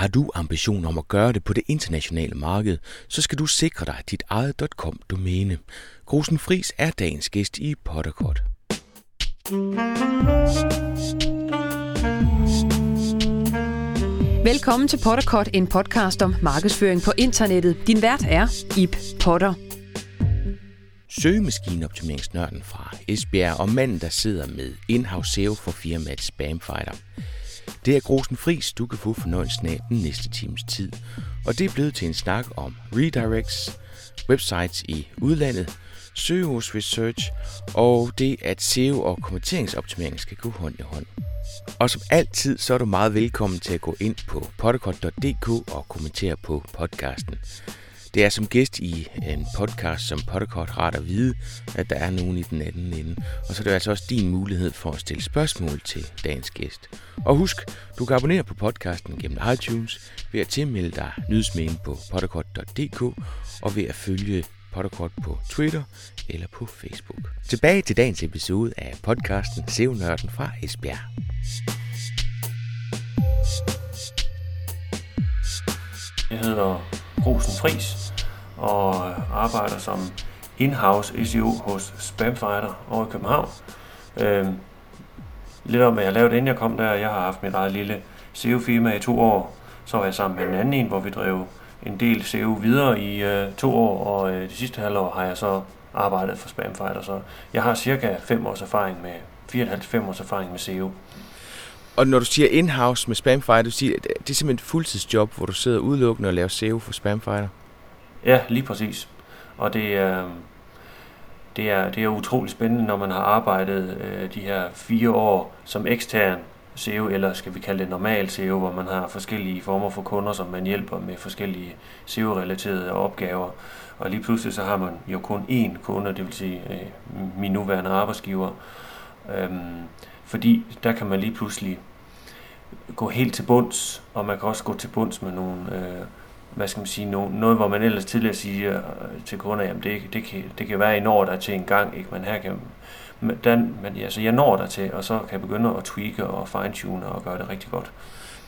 Har du ambition om at gøre det på det internationale marked, så skal du sikre dig dit eget .com-domæne. Grusen Fris er dagens gæst i Potterkort. Velkommen til Potterkort, en podcast om markedsføring på internettet. Din vært er Ip Potter. Søgemaskineoptimeringsnørden fra Esbjerg og manden, der sidder med in-house SEO for firmaet Spamfighter. Det er Grosen Fris, du kan få fornøjelsen af den næste times tid. Og det er blevet til en snak om redirects, websites i udlandet, søgeords research og det, at SEO og kommenteringsoptimering skal gå hånd i hånd. Og som altid, så er du meget velkommen til at gå ind på podcast.dk og kommentere på podcasten. Det er som gæst i en podcast som Potterkort rart at vide, at der er nogen i den anden ende. Og så er det altså også din mulighed for at stille spørgsmål til dagens gæst. Og husk, du kan abonnere på podcasten gennem iTunes ved at tilmelde dig nyhedsmailen på potterkort.dk og ved at følge Potterkort på Twitter eller på Facebook. Tilbage til dagens episode af podcasten Sevnørden fra Esbjerg. Jeg hedder Rosen Fris og arbejder som in-house SEO hos Spamfighter over i København. Øh, lidt om, hvad jeg lavede inden jeg kom der. Jeg har haft mit eget lille SEO-firma i to år. Så var jeg sammen med en anden en, hvor vi drev en del SEO videre i øh, to år, og øh, de sidste halvår har jeg så arbejdet for Spamfighter. Så jeg har cirka 5 års erfaring med 4,5 års erfaring med SEO. Og når du siger in-house med Spamfighter, du siger, det er simpelthen et fuldtidsjob, hvor du sidder udelukkende og laver SEO for Spamfighter? Ja, lige præcis. Og det er, det er, det er utrolig spændende, når man har arbejdet øh, de her fire år som ekstern SEO, eller skal vi kalde det normal SEO, hvor man har forskellige former for kunder, som man hjælper med forskellige SEO-relaterede opgaver. Og lige pludselig så har man jo kun én kunde, det vil sige øh, min nuværende arbejdsgiver. Øhm, fordi der kan man lige pludselig gå helt til bunds, og man kan også gå til bunds med nogle, øh, hvad skal man sige, noget, noget, hvor man ellers tidligere siger øh, til kunder, jamen det, det, kan, det kan være, at I når der til en gang, ikke? men her kan men, den, men altså, jeg når der til, og så kan jeg begynde at tweake og fine-tune og gøre det rigtig godt.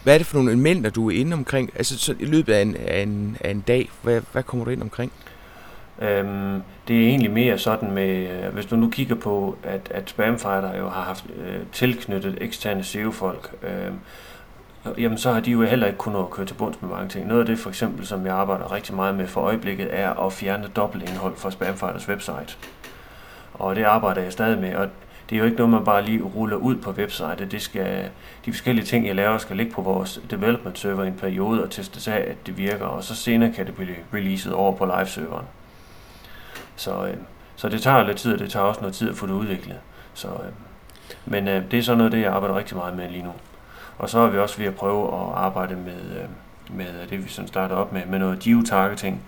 Hvad er det for nogle elementer, du er inde omkring? Altså så i løbet af en, af en, af en dag, hvad, hvad kommer du ind omkring? Øhm, det er egentlig mere sådan med, øh, hvis du nu kigger på, at, at Spamfighter jo har haft øh, tilknyttet eksterne SEO-folk, øh, jamen så har de jo heller ikke kunnet køre til bunds med mange ting. Noget af det for eksempel, som jeg arbejder rigtig meget med for øjeblikket, er at fjerne dobbeltindhold fra Spamfighters website. Og det arbejder jeg stadig med, og det er jo ikke noget, man bare lige ruller ud på website. Det skal, de forskellige ting, jeg laver, skal ligge på vores development server i en periode og testes af, at det virker, og så senere kan det blive releaset over på live-serveren. Så, øh, så det tager lidt tid, og det tager også noget tid at få det udviklet. Så, øh, men øh, det er så noget det, jeg arbejder rigtig meget med lige nu. Og så er vi også ved at prøve at arbejde med, øh, med øh, det, vi sådan starter op med, med noget geotargeting.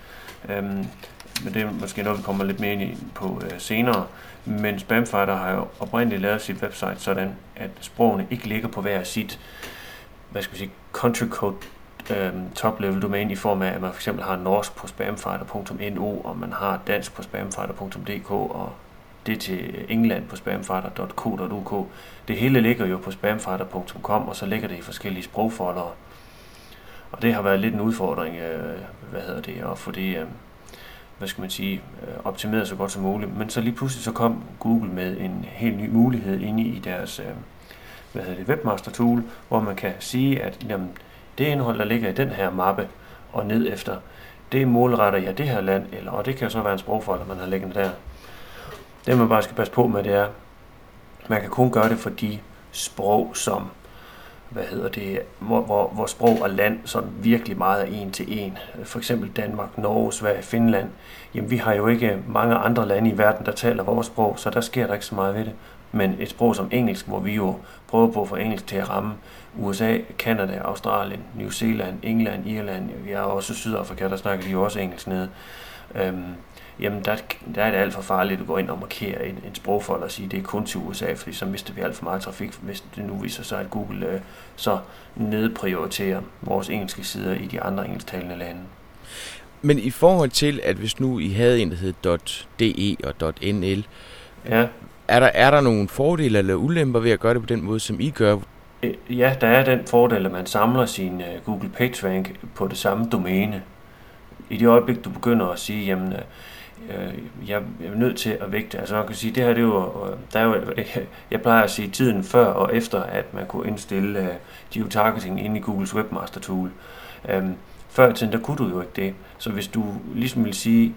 Øh, men det er måske noget, vi kommer lidt mere ind i på øh, senere. Men Spamfighter har jo oprindeligt lavet sit website sådan, at sprogene ikke ligger på hver sit hvad skal vi sige, country code øhm, top-level domæne i form af, at man for eksempel har norsk på spamfighter.no, og man har dansk på spamfighter.dk, og det til England på spamfighter.co.uk. Det hele ligger jo på spamfighter.com, og så ligger det i forskellige sprogfoldere. Og det har været lidt en udfordring, øh, hvad hedder det, at få det, øh, hvad skal man sige, øh, optimeret så godt som muligt. Men så lige pludselig så kom Google med en helt ny mulighed inde i deres øh, hvad hedder det, webmaster tool, hvor man kan sige, at jamen, det indhold, der ligger i den her mappe og ned efter, det målretter jeg det her land, eller, og det kan så være en sprogfolder, man har liggende der. Det man bare skal passe på med, det er, man kan kun gøre det for de sprog, som hvad hedder det, hvor, hvor, hvor sprog og land sådan virkelig meget er en til en. For eksempel Danmark, Norge, Sverige, Finland. Jamen vi har jo ikke mange andre lande i verden, der taler vores sprog, så der sker der ikke så meget ved det. Men et sprog som engelsk, hvor vi jo prøver på at få engelsk til at ramme USA, Kanada, Australien, New Zealand, England, Irland, vi har også Sydafrika, der snakker de jo også engelsk nede. Øhm, jamen der, der er det alt for farligt at gå ind og markere en, en sprogfold og sige, at det er kun til USA, fordi så mister vi alt for meget trafik, hvis det nu viser sig, at Google øh, så nedprioriterer vores engelske sider i de andre engelsktalende lande. Men i forhold til, at hvis nu I havde en, der hed .de og .nl, ja. er, der, er der nogle fordele eller ulemper ved at gøre det på den måde, som I gør? Øh, ja, der er den fordel, at man samler sin øh, Google PageRank på det samme domæne. I det øjeblik, du begynder at sige, jamen, uh, jeg er nødt til at vægte, altså man kan sige, det her det er jo, der er jo, jeg plejer at sige tiden før og efter, at man kunne indstille uh, geotargeting ind i Googles Webmaster Tool. Um, før i tiden, der kunne du jo ikke det. Så hvis du ligesom vil sige,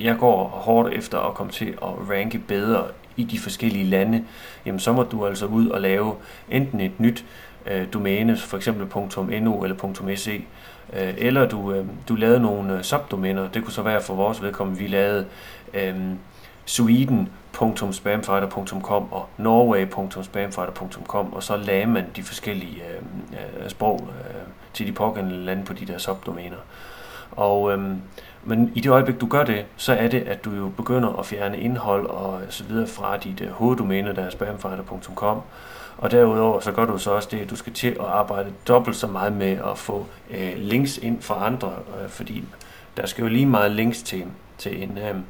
jeg går hårdt efter at komme til at ranke bedre i de forskellige lande, jamen så må du altså ud og lave enten et nyt øh, domæne, for eksempel .no eller .se, øh, eller du, øh, du lavede nogle øh, subdomæner. Det kunne så være for vores vedkommende, vi lavede øh, sweden.spamfighter.com og norway.spamfighter.com, og så lagde man de forskellige øh, øh, sprog øh, til de pågældende lande på de der subdomæner. Og øh, men i det øjeblik, du gør det, så er det, at du jo begynder at fjerne indhold og så videre fra dit uh, hoveddomæne, der er spamfighter.com. Og derudover så gør du så også det, at du skal til at arbejde dobbelt så meget med at få uh, links ind fra andre, uh, fordi der skal jo lige meget links til, til en, um,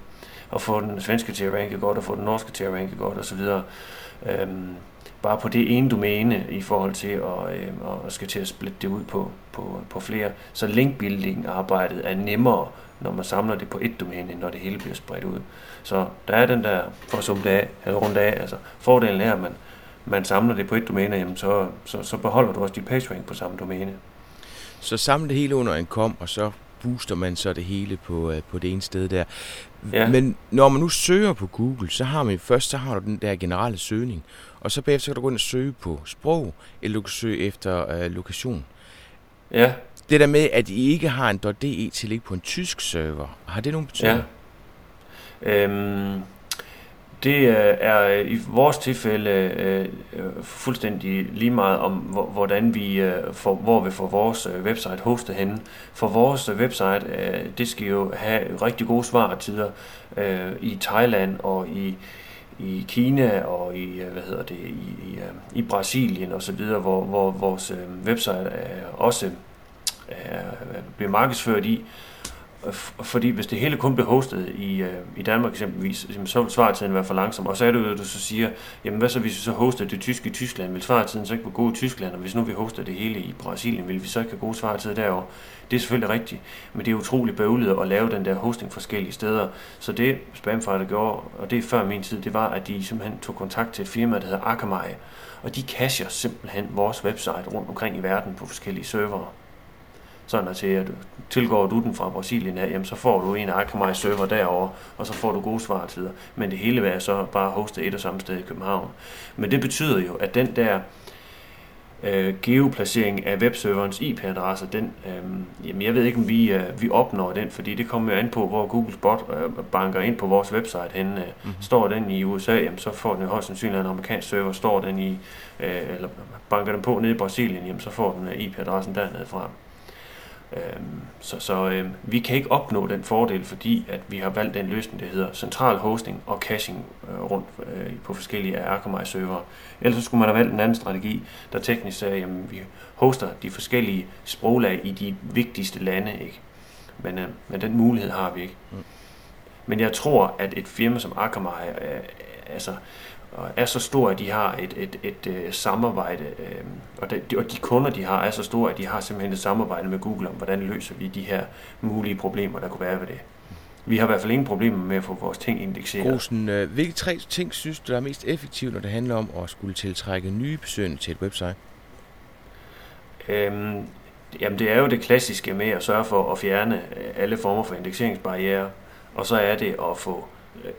at få den svenske til at ranke godt, og få den norske til at ranke godt osv. Um, øhm, bare på det ene domæne i forhold til at, øh, at skal til at splitte det ud på, på, på flere. Så linkbuilding arbejdet er nemmere når man samler det på et domæne, når det hele bliver spredt ud. Så der er den der, for summe det af, eller rundt af, altså fordelen er, at man, man samler det på et domæne, jamen så, så, så beholder du også dit PageRank på samme domæne. Så samle det hele under en kom, og så booster man så det hele på, øh, på det ene sted der. Ja. Men når man nu søger på Google, så har man først så har du den der generelle søgning, og så bagefter kan du gå ind og søge på sprog, eller du kan søge efter øh, lokation. Ja. Det der med, at I ikke har en .de til ligge på en tysk server, har det nogen betydning? Ja. Øhm, det øh, er i vores tilfælde øh, fuldstændig lige meget om, hvordan vi øh, får, hvor vi får vores øh, website hostet henne. For vores øh, website, øh, det skal jo have rigtig gode svartider øh, i Thailand og i i Kina og i hvad hedder det i, i, i Brasilien og så videre, hvor, hvor vores website er også øh, bliver markedsført i. Fordi hvis det hele kun bliver hostet i, øh, i Danmark eksempelvis, så vil svartiden være for langsom. Og så er det jo, at du så siger, jamen hvad så hvis vi så hoster det tyske i Tyskland? Vil svartiden så ikke være god i Tyskland? Og hvis nu vi hoster det hele i Brasilien, vil vi så ikke have gode svaretider derovre? Det er selvfølgelig rigtigt, men det er utroligt bøvlet at lave den der hosting forskellige steder. Så det Spamfighter gjorde, og det er før min tid, det var, at de simpelthen tog kontakt til et firma, der hedder Akamai, og de cacher simpelthen vores website rundt omkring i verden på forskellige servere sådan at til, at tilgår du den fra Brasilien af, jamen, så får du en Akamai server derover og så får du gode svartider. Men det hele vil så bare hoste et og samme sted i København. Men det betyder jo, at den der øh, geoplacering af webserverens IP-adresse, den, øh, jamen jeg ved ikke, om vi, øh, vi opnår den, fordi det kommer jo an på, hvor Google Bot øh, banker ind på vores website henne. Mm-hmm. Står den i USA, jamen, så får den jo højst sandsynligt en amerikansk server. Står den i, øh, eller banker den på nede i Brasilien, jamen, så får den IP-adressen dernede fra. Øhm, så så øh, vi kan ikke opnå den fordel, fordi at vi har valgt den løsning, der hedder central hosting og caching øh, rundt øh, på forskellige Akamai server. Ellers skulle man have valgt en anden strategi, der teknisk sagde, at vi hoster de forskellige sproglag i de vigtigste lande. Ikke? Men, øh, men den mulighed har vi ikke. Mm. Men jeg tror, at et firma som Akamai, øh, altså og er så stor, at de har et, et, et, et øh, samarbejde, øh, og, de, og de kunder, de har, er så store, at de har simpelthen et samarbejde med Google om, hvordan løser vi de her mulige problemer, der kunne være ved det. Vi har i hvert fald ingen problemer med at få vores ting indekseret. Grosen, øh, hvilke tre ting synes du er mest effektive, når det handler om at skulle tiltrække nye besøgende til et website? Øhm, jamen det er jo det klassiske med at sørge for at fjerne øh, alle former for indekseringsbarriere, og så er det at få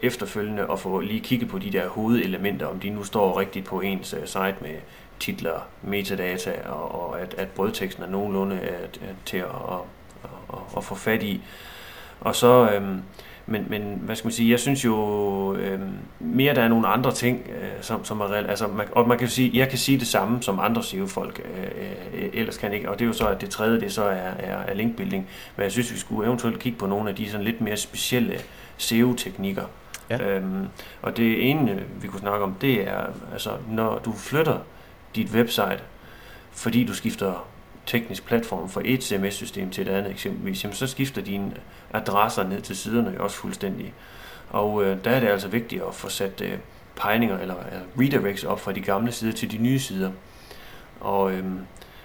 efterfølgende og få lige kigget på de der hovedelementer, om de nu står rigtigt på ens øh, site med titler, metadata, og, og at, at brødteksten er nogenlunde at, at, til at, at, at, at få fat i. Og så, øhm, men, men hvad skal man sige, jeg synes jo øhm, mere, der er nogle andre ting, øh, som, som er reelt, altså, man, og man kan sige, jeg kan sige det samme som andre SEO-folk, øh, øh, ellers kan ikke, og det er jo så, at det tredje, det så er, er, er linkbuilding, men jeg synes, vi skulle eventuelt kigge på nogle af de sådan lidt mere specielle SEO-teknikker. Ja. Øhm, og det ene, vi kunne snakke om, det er, altså, når du flytter dit website, fordi du skifter teknisk platform fra et CMS-system til et andet eksempelvis, jamen, så skifter dine adresser ned til siderne jo også fuldstændig. Og øh, der er det altså vigtigt at få sat øh, pegninger eller øh, redirects op fra de gamle sider til de nye sider. Og, øhm,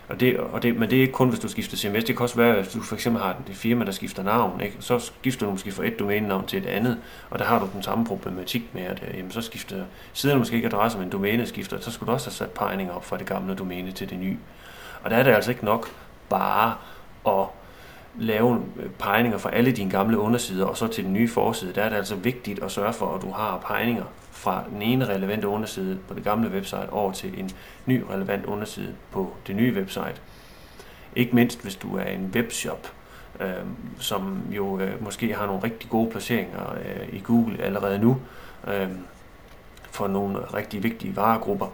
og det, og det, men det er ikke kun, hvis du skifter CMS. Det kan også være, at du for eksempel har et firma, der skifter navn. Ikke? Så skifter du måske fra et domænenavn til et andet, og der har du den samme problematik med, at øh, jamen, så skifter siderne måske ikke adresse, men domænet skifter. Så skulle du også have sat pegninger op fra det gamle domæne til det nye. Og der er det altså ikke nok bare at lave øh, pegninger fra alle dine gamle undersider, og så til den nye forside. Der er det altså vigtigt at sørge for, at du har pegninger fra den ene relevante underside på det gamle website over til en ny relevant underside på det nye website. Ikke mindst hvis du er en webshop, øh, som jo øh, måske har nogle rigtig gode placeringer øh, i Google allerede nu øh, for nogle rigtig vigtige varegrupper.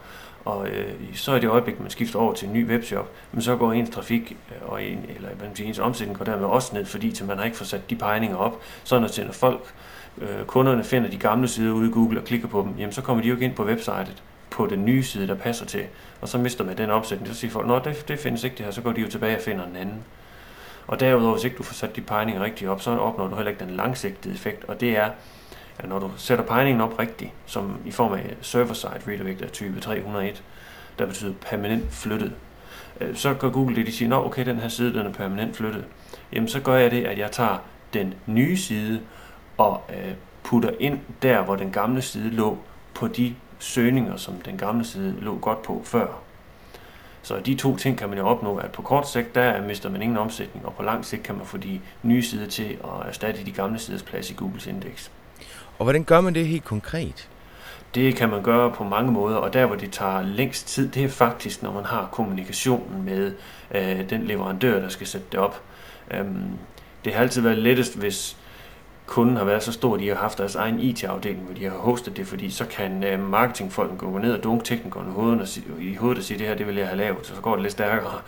Og øh, så er det øjeblik, man skifter over til en ny webshop, men så går ens trafik øh, og en, eller man siger, ens omsætning går dermed også ned, fordi til man har ikke fået sat de pegninger op. Så når, når folk øh, kunderne finder de gamle sider ude i Google og klikker på dem, jamen så kommer de jo ikke ind på websitet på den nye side, der passer til. Og så mister man den opsætning. Så siger folk, nå, det, det findes ikke det her, så går de jo tilbage og finder en anden. Og derudover, hvis ikke du får sat de pegninger rigtigt op, så opnår du heller ikke den langsigtede effekt. Og det er, at når du sætter pegningen op rigtigt, som i form af server-side redirect af type 301, der betyder permanent flyttet, øh, så gør Google det, de siger, at okay, den her side den er permanent flyttet. Jamen så gør jeg det, at jeg tager den nye side, og øh, putter ind der, hvor den gamle side lå på de søgninger, som den gamle side lå godt på før. Så de to ting kan man jo opnå, at på kort sigt, der mister man ingen omsætning, og på lang sigt kan man få de nye sider til at erstatte de gamle siders plads i Googles indeks. Og hvordan gør man det helt konkret? Det kan man gøre på mange måder, og der hvor det tager længst tid, det er faktisk, når man har kommunikationen med øh, den leverandør, der skal sætte det op. Øhm, det har altid været lettest, hvis kunden har været så stor, at de har haft deres egen IT-afdeling, hvor de har hostet det, fordi så kan øh, marketingfolken gå ned og dunke teknikerne i hovedet, og sige, i hovedet og sige, det her det vil jeg have lavet, så går det lidt stærkere.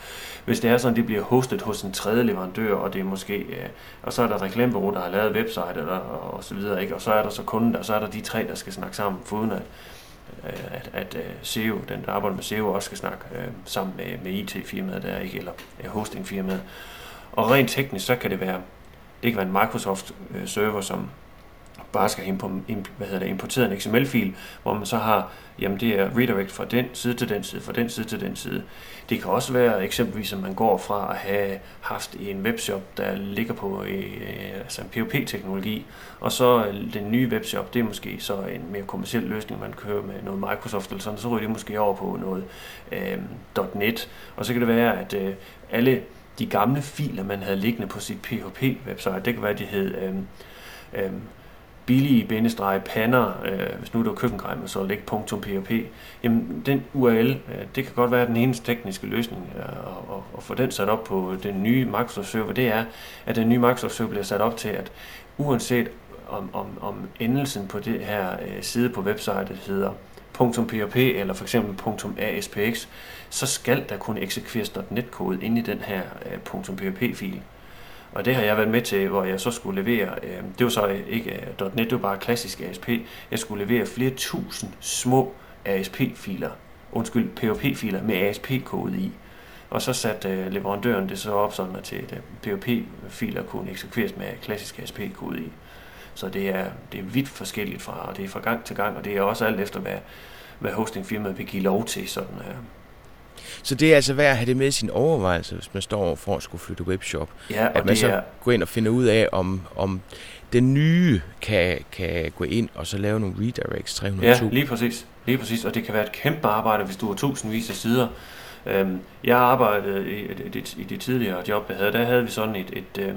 Hvis det er sådan, det bliver hostet hos en tredje leverandør, og det er måske, øh, og så er der et reklamebureau, der har lavet website, eller, og, og så videre, ikke? og så er der så kunden der, og så er der de tre, der skal snakke sammen, foruden øh, at, at, øh, at SEO, den der arbejder med SEO, også skal snakke øh, sammen med, med IT-firmaet der, ikke? eller øh, hostingfirmaet. Og rent teknisk, så kan det være det kan være en Microsoft-server, øh, som bare skal hvad hedder det, importere en XML-fil, hvor man så har, jamen det er redirect fra den side til den side, fra den side til den side. Det kan også være eksempelvis, at man går fra at have haft en webshop, der ligger på øh, altså en POP-teknologi, og så øh, den nye webshop, det er måske så en mere kommersiel løsning, man kører med noget Microsoft eller sådan, så ryger det måske over på noget øh, .NET, og så kan det være, at øh, alle de gamle filer, man havde liggende på sit PHP-website. Det kan være, de hed øh, øh, billige bindestreg pander, øh, hvis nu det var køkkengrej, så lægge .php. Jamen, den URL, øh, det kan godt være den eneste tekniske løsning øh, at, at få den sat op på den nye Microsoft-server, det er, at den nye Microsoft-server bliver sat op til, at uanset om, om, om endelsen på det her øh, side på websitet hedder .php eller for eksempel .aspx, så skal der kunne eksekveres .NET-kode inde i den her øh, .php-fil. Og det har jeg været med til, hvor jeg så skulle levere, øh, det var så øh, ikke .NET, det var bare klassisk ASP, jeg skulle levere flere tusind små ASP-filer, undskyld, PHP-filer med ASP-kode i. Og så satte leverandøren det så op sådan, at PHP-filer kunne eksekveres med klassisk ASP-kode i. Så det er, det er vidt forskelligt fra, og det er fra gang til gang, og det er også alt efter, hvad, hvad hostingfirmaet vil give lov til. Sådan, her. Så det er altså værd at have det med i sin overvejelse, hvis man står for at skulle flytte webshop. Ja, at man så er... går ind og finder ud af, om, om den nye kan, kan gå ind og så lave nogle redirects 302. Ja, lige præcis. Lige præcis. Og det kan være et kæmpe arbejde, hvis du har tusindvis af sider. Øhm, jeg arbejdede i, i, i det tidligere job, jeg havde, der havde vi sådan et, et, et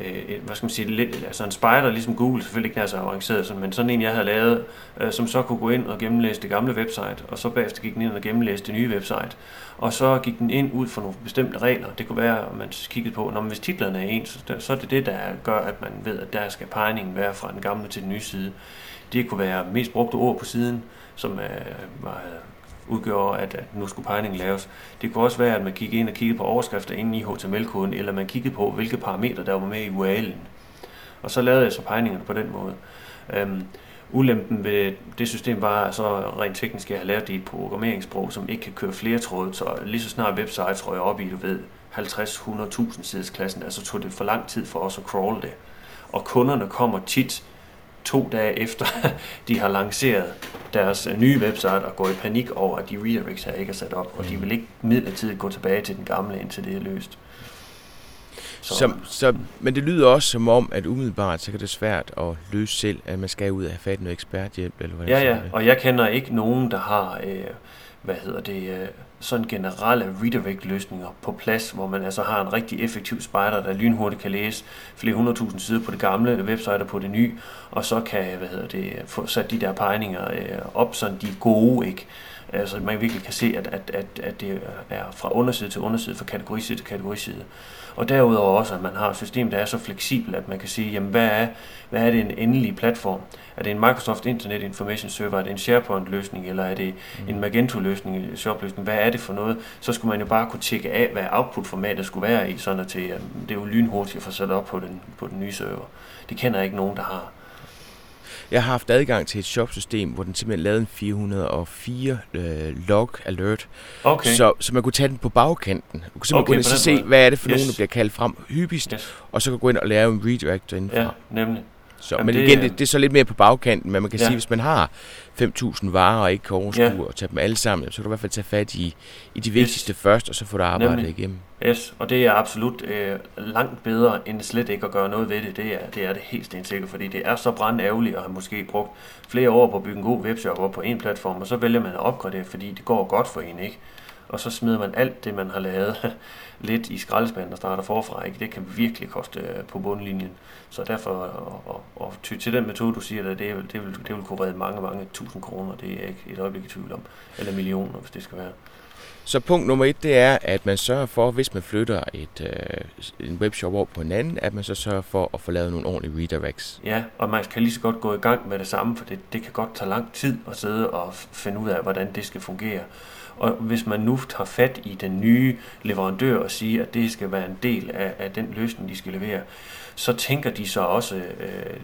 øh, hvad skal man sige, lidt, altså en spider, ligesom Google, selvfølgelig ikke er så avanceret, sådan, men sådan en, jeg havde lavet, øh, som så kunne gå ind og gennemlæse det gamle website, og så bagefter gik den ind og gennemlæste det nye website. Og så gik den ind ud for nogle bestemte regler. Det kunne være, at man kiggede på, når hvis titlerne er ens, så er det det, der gør, at man ved, at der skal pegningen være fra den gamle til den nye side. Det kunne være mest brugte ord på siden, som øh, var udgjorde, at, at nu skulle pegningen laves. Det kunne også være, at man kiggede ind og kiggede på overskrifter inde i HTML-koden, eller man kiggede på, hvilke parametre der var med i URL'en. Og så lavede jeg så pegningerne på den måde. Øhm, ulempen ved det system var så rent teknisk, at jeg har lavet det i et programmeringssprog, som ikke kan køre flere tråde, så lige så snart websites røg op i, du ved, 50-100.000 sides klassen, altså tog det for lang tid for os at crawle det. Og kunderne kommer tit to dage efter de har lanceret deres øh, nye website og går i panik over, at de redirects her ikke er sat op, og de mm. vil ikke midlertidigt gå tilbage til den gamle, indtil det er løst. Så. Så, så, men det lyder også som om, at umiddelbart så kan det svært at løse selv, at man skal ud og have fat i noget eksperthjælp. Eller hvad ja, ja, og jeg kender ikke nogen, der har, øh, hvad hedder det, øh, sådan generelle redirect-løsninger på plads, hvor man altså har en rigtig effektiv spider, der lynhurtigt kan læse flere hundredtusind sider på det gamle website og på det nye, og så kan hvad hedder det, få sat de der pegninger øh, op, så de er gode, ikke? Altså man virkelig kan se, at, at, at, at det er fra underside til underside, fra kategoriside til kategoriside. Og derudover også, at man har et system, der er så fleksibelt, at man kan sige, jamen hvad er, hvad er det en endelig platform? Er det en Microsoft Internet Information Server? Er det en SharePoint-løsning? Eller er det mm. en Magento-løsning, en shop-løsning? Hvad er det for noget? Så skulle man jo bare kunne tjekke af, hvad output-formatet skulle være i, sådan at det, det er jo lynhurtigt at få sat op på den, på den nye server. Det kender jeg ikke nogen, der har. Jeg har haft adgang til et shopsystem, hvor den simpelthen lavede en 404 øh, log alert, okay. så, så man kunne tage den på bagkanten. Du kunne simpelthen okay, gå ind og se, hvad er det for yes. nogen, der bliver kaldt frem hyppigst, yes. og så kan gå ind og lave en redirect indenfor. Ja, nemlig. Så, Jamen men det, igen, det, det er så lidt mere på bagkanten, men man kan ja. sige, hvis man har 5.000 varer og ikke kan overskue ja. og tage dem alle sammen, så kan du i hvert fald tage fat i, i de vigtigste yes. først, og så få det arbejdet Nemlig. igennem. Yes, og det er absolut øh, langt bedre end slet ikke at gøre noget ved det. Det er det, er det helt stensikkert, fordi det er så brændt ærgerligt at have måske brugt flere år på at bygge en god webshop op på en platform, og så vælger man at opgradere, fordi det går godt for en, ikke? Og så smider man alt det, man har lavet lidt i skraldespanden og starter forfra. Ikke? Det kan virkelig koste øh, på bundlinjen. Så derfor at, at ty til den metode, du siger, det, det, vil, det, vil, det vil kunne redde mange, mange tusind kroner. Det er jeg ikke et øjeblik i tvivl om. Eller millioner, hvis det skal være. Så punkt nummer et, det er, at man sørger for, hvis man flytter et, øh, en webshop over på en anden, at man så sørger for at få lavet nogle ordentlige redirects. Ja, og man kan lige så godt gå i gang med det samme, for det, det kan godt tage lang tid at sidde og finde ud af, hvordan det skal fungere. Og hvis man nu tager fat i den nye leverandør og siger, at det skal være en del af, af den løsning, de skal levere, så tænker de så også øh,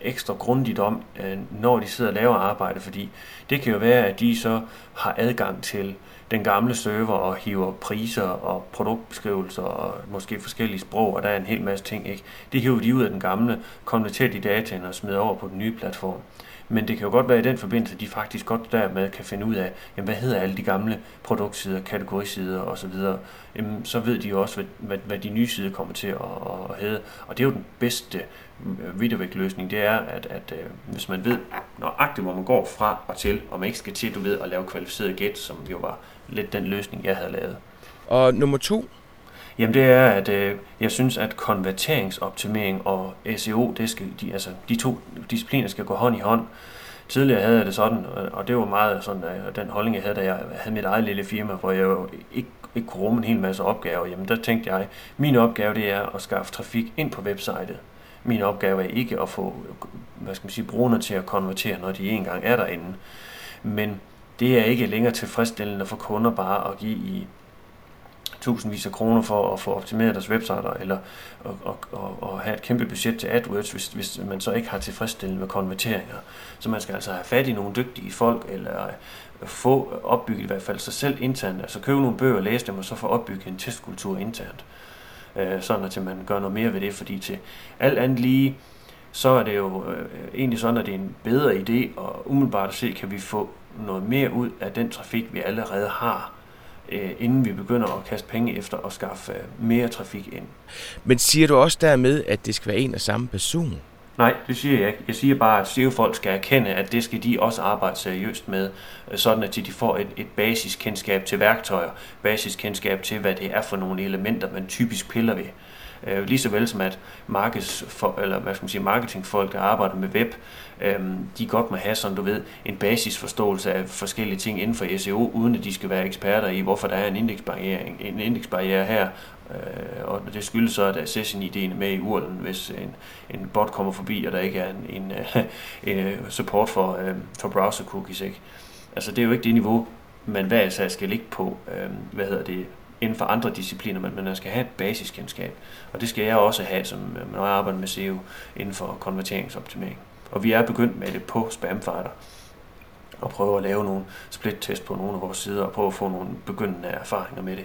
ekstra grundigt om, øh, når de sidder og laver arbejde, fordi det kan jo være, at de så har adgang til den gamle server og hiver priser og produktbeskrivelser og måske forskellige sprog, og der er en hel masse ting. Ikke? Det hiver de ud af den gamle, konverterer de dataen og smider over på den nye platform. Men det kan jo godt være i den forbindelse, at de faktisk godt dermed kan finde ud af, jamen, hvad hedder alle de gamle produktsider, kategorisider osv. Jamen, så ved de jo også, hvad, hvad, hvad de nye sider kommer til at, at, hedde. Og det er jo den bedste øh, videovægtløsning, det er, at, at øh, hvis man ved nøjagtigt, hvor man går fra og til, og man ikke skal til, du ved, at lave kvalificeret gæt, som jo var lidt den løsning, jeg havde lavet. Og nummer to? Jamen det er, at øh, jeg synes, at konverteringsoptimering og SEO, det skal, de, altså, de to discipliner skal gå hånd i hånd. Tidligere havde jeg det sådan, og det var meget sådan, øh, den holdning, jeg havde, da jeg havde mit eget lille firma, hvor jeg jo ikke, ikke kunne rumme en hel masse opgaver. Jamen der tænkte jeg, min opgave det er at skaffe trafik ind på websitet. Min opgave er ikke at få hvad skal man sige, brugerne til at konvertere, når de engang er derinde. Men det er ikke længere tilfredsstillende for kunder bare at give i tusindvis af kroner for at få optimeret deres websider, eller at, og, og, have et kæmpe budget til AdWords, hvis, hvis man så ikke har tilfredsstillende med konverteringer. Så man skal altså have fat i nogle dygtige folk, eller øh, få opbygget i hvert fald sig selv internt, altså købe nogle bøger, læse dem, og så få opbygget en testkultur internt. Øh, sådan at man gør noget mere ved det, fordi til alt andet lige, så er det jo øh, egentlig sådan, at det er en bedre idé, og umiddelbart at se, kan vi få noget mere ud af den trafik, vi allerede har, inden vi begynder at kaste penge efter at skaffe øh, mere trafik ind. Men siger du også dermed, at det skal være en og samme person? Nej, det siger jeg ikke. Jeg siger bare, at SEO-folk skal erkende, at det skal de også arbejde seriøst med, øh, sådan at de får et, et basiskendskab til værktøjer, basiskendskab til, hvad det er for nogle elementer, man typisk piller ved. Øh, lige så vel som at markeds, for, eller hvad skal man sige, marketingfolk, der arbejder med web, øh, de godt må have sådan, du ved, en basisforståelse af forskellige ting inden for SEO, uden at de skal være eksperter i, hvorfor der er en indeksbarriere, en indeksbarriere her, Øh, og det skyldes så, at session-ideen er med i urlen, hvis en, en bot kommer forbi, og der ikke er en, en, en support for, øh, for browser cookies. Ikke? Altså det er jo ikke det niveau, man hver sag skal ligge på, øh, hvad hedder det, inden for andre discipliner, men man skal have et basiskendskab. Og det skal jeg også have, som, når jeg arbejder med SEO inden for konverteringsoptimering. Og vi er begyndt med det på Spamfighter og prøve at lave nogle split-test på nogle af vores sider og prøve at få nogle begyndende erfaringer med det.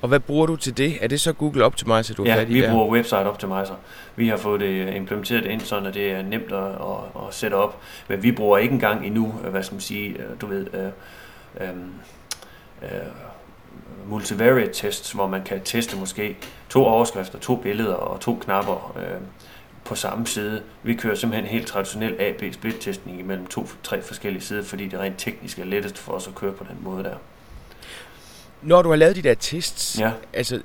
Og hvad bruger du til det? Er det så Google Optimizer, du ja, fat i vi der? bruger Website Optimizer. Vi har fået det implementeret ind, så det er nemt at, at, at sætte op. Men vi bruger ikke engang endnu, hvad skal man sige, du ved, øh, øh, øh, multivariate tests, hvor man kan teste måske to overskrifter, to billeder og to knapper øh, på samme side. Vi kører simpelthen helt traditionel A-B-split-testning imellem to-tre forskellige sider, fordi det rent teknisk er lettest for os at køre på den måde der. Når du har lavet de der tests, Ja. altså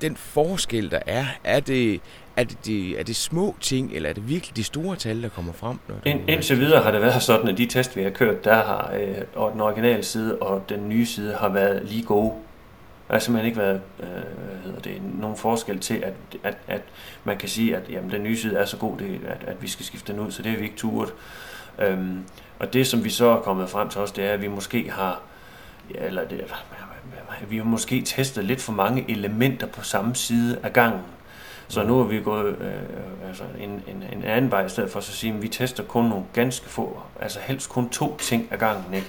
den forskel, der er, er det, er det, de, er det små ting, eller er det virkelig de store tal, der kommer frem? Når Ind, indtil videre har det været sådan, at de test, vi har kørt, der har øh, og den originale side og den nye side har været lige gode. Der har simpelthen ikke været øh, hvad hedder det, nogen forskel til, at, at, at man kan sige, at jamen, den nye side er så god, det, at, at vi skal skifte den ud, så det har vi ikke turet. Øhm, og det, som vi så er kommet frem til os, det er, at vi måske har, ja, eller det, vi har måske testet lidt for mange elementer på samme side af gangen. Så nu er vi gået øh, øh, altså en, en, en anden vej i stedet for at så sige, at vi tester kun nogle ganske få, altså helst kun to ting ad gangen. Ikke?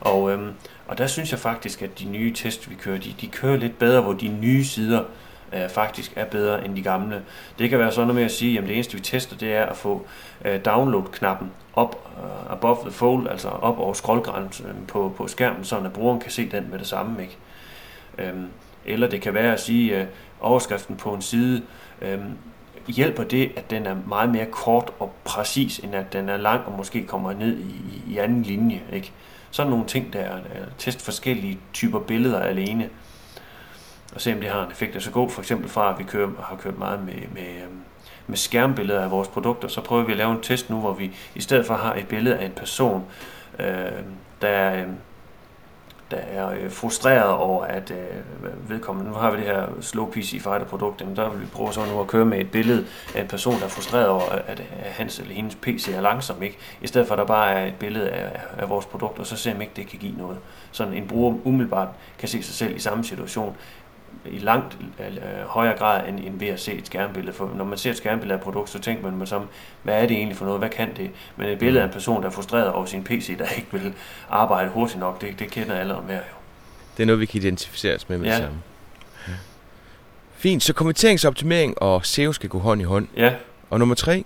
Og, øhm, og der synes jeg faktisk, at de nye test, vi kører, de, de kører lidt bedre, hvor de nye sider øh, faktisk er bedre end de gamle. Det kan være sådan noget med at sige, at det eneste vi tester, det er at få øh, download-knappen op øh, above the fold, altså op over scrollgrænsen øhm, på, på skærmen, så at brugeren kan se den med det samme. Ikke? Øhm, eller det kan være at sige, øh, overskriften på en side øhm, hjælper det, at den er meget mere kort og præcis, end at den er lang og måske kommer ned i, i anden linje. Ikke? Sådan nogle ting, der test forskellige typer billeder alene, og se om det har en effekt. så gå for eksempel fra, at vi kører, har kørt meget med, med, øhm, med skærmbilleder af vores produkter, så prøver vi at lave en test nu, hvor vi i stedet for har et billede af en person, øh, der, øhm, der er øh, frustreret over, at øh, vedkommende, nu har vi det her slow PC fighter produkt, men der vil vi prøve så nu at køre med et billede af en person, der er frustreret over, at, at hans eller hendes PC er langsom, ikke? I stedet for at der bare er et billede af, af vores produkt, og så ser man ikke, det kan give noget. Sådan en bruger umiddelbart kan se sig selv i samme situation, i langt øh, højere grad end, end ved at se et skærmbillede. For når man ser et skærmbillede af et produkt, så tænker man som, hvad er det egentlig for noget, hvad kan det? Men et billede af en person, der er frustreret over sin PC, der ikke vil arbejde hurtigt nok, det, det kender alle om her jo. Det er noget, vi kan identificere os med med Ja. det samme. Ja. Fint, så konverteringsoptimering og SEO skal gå hånd i hånd. Ja, Og nummer tre,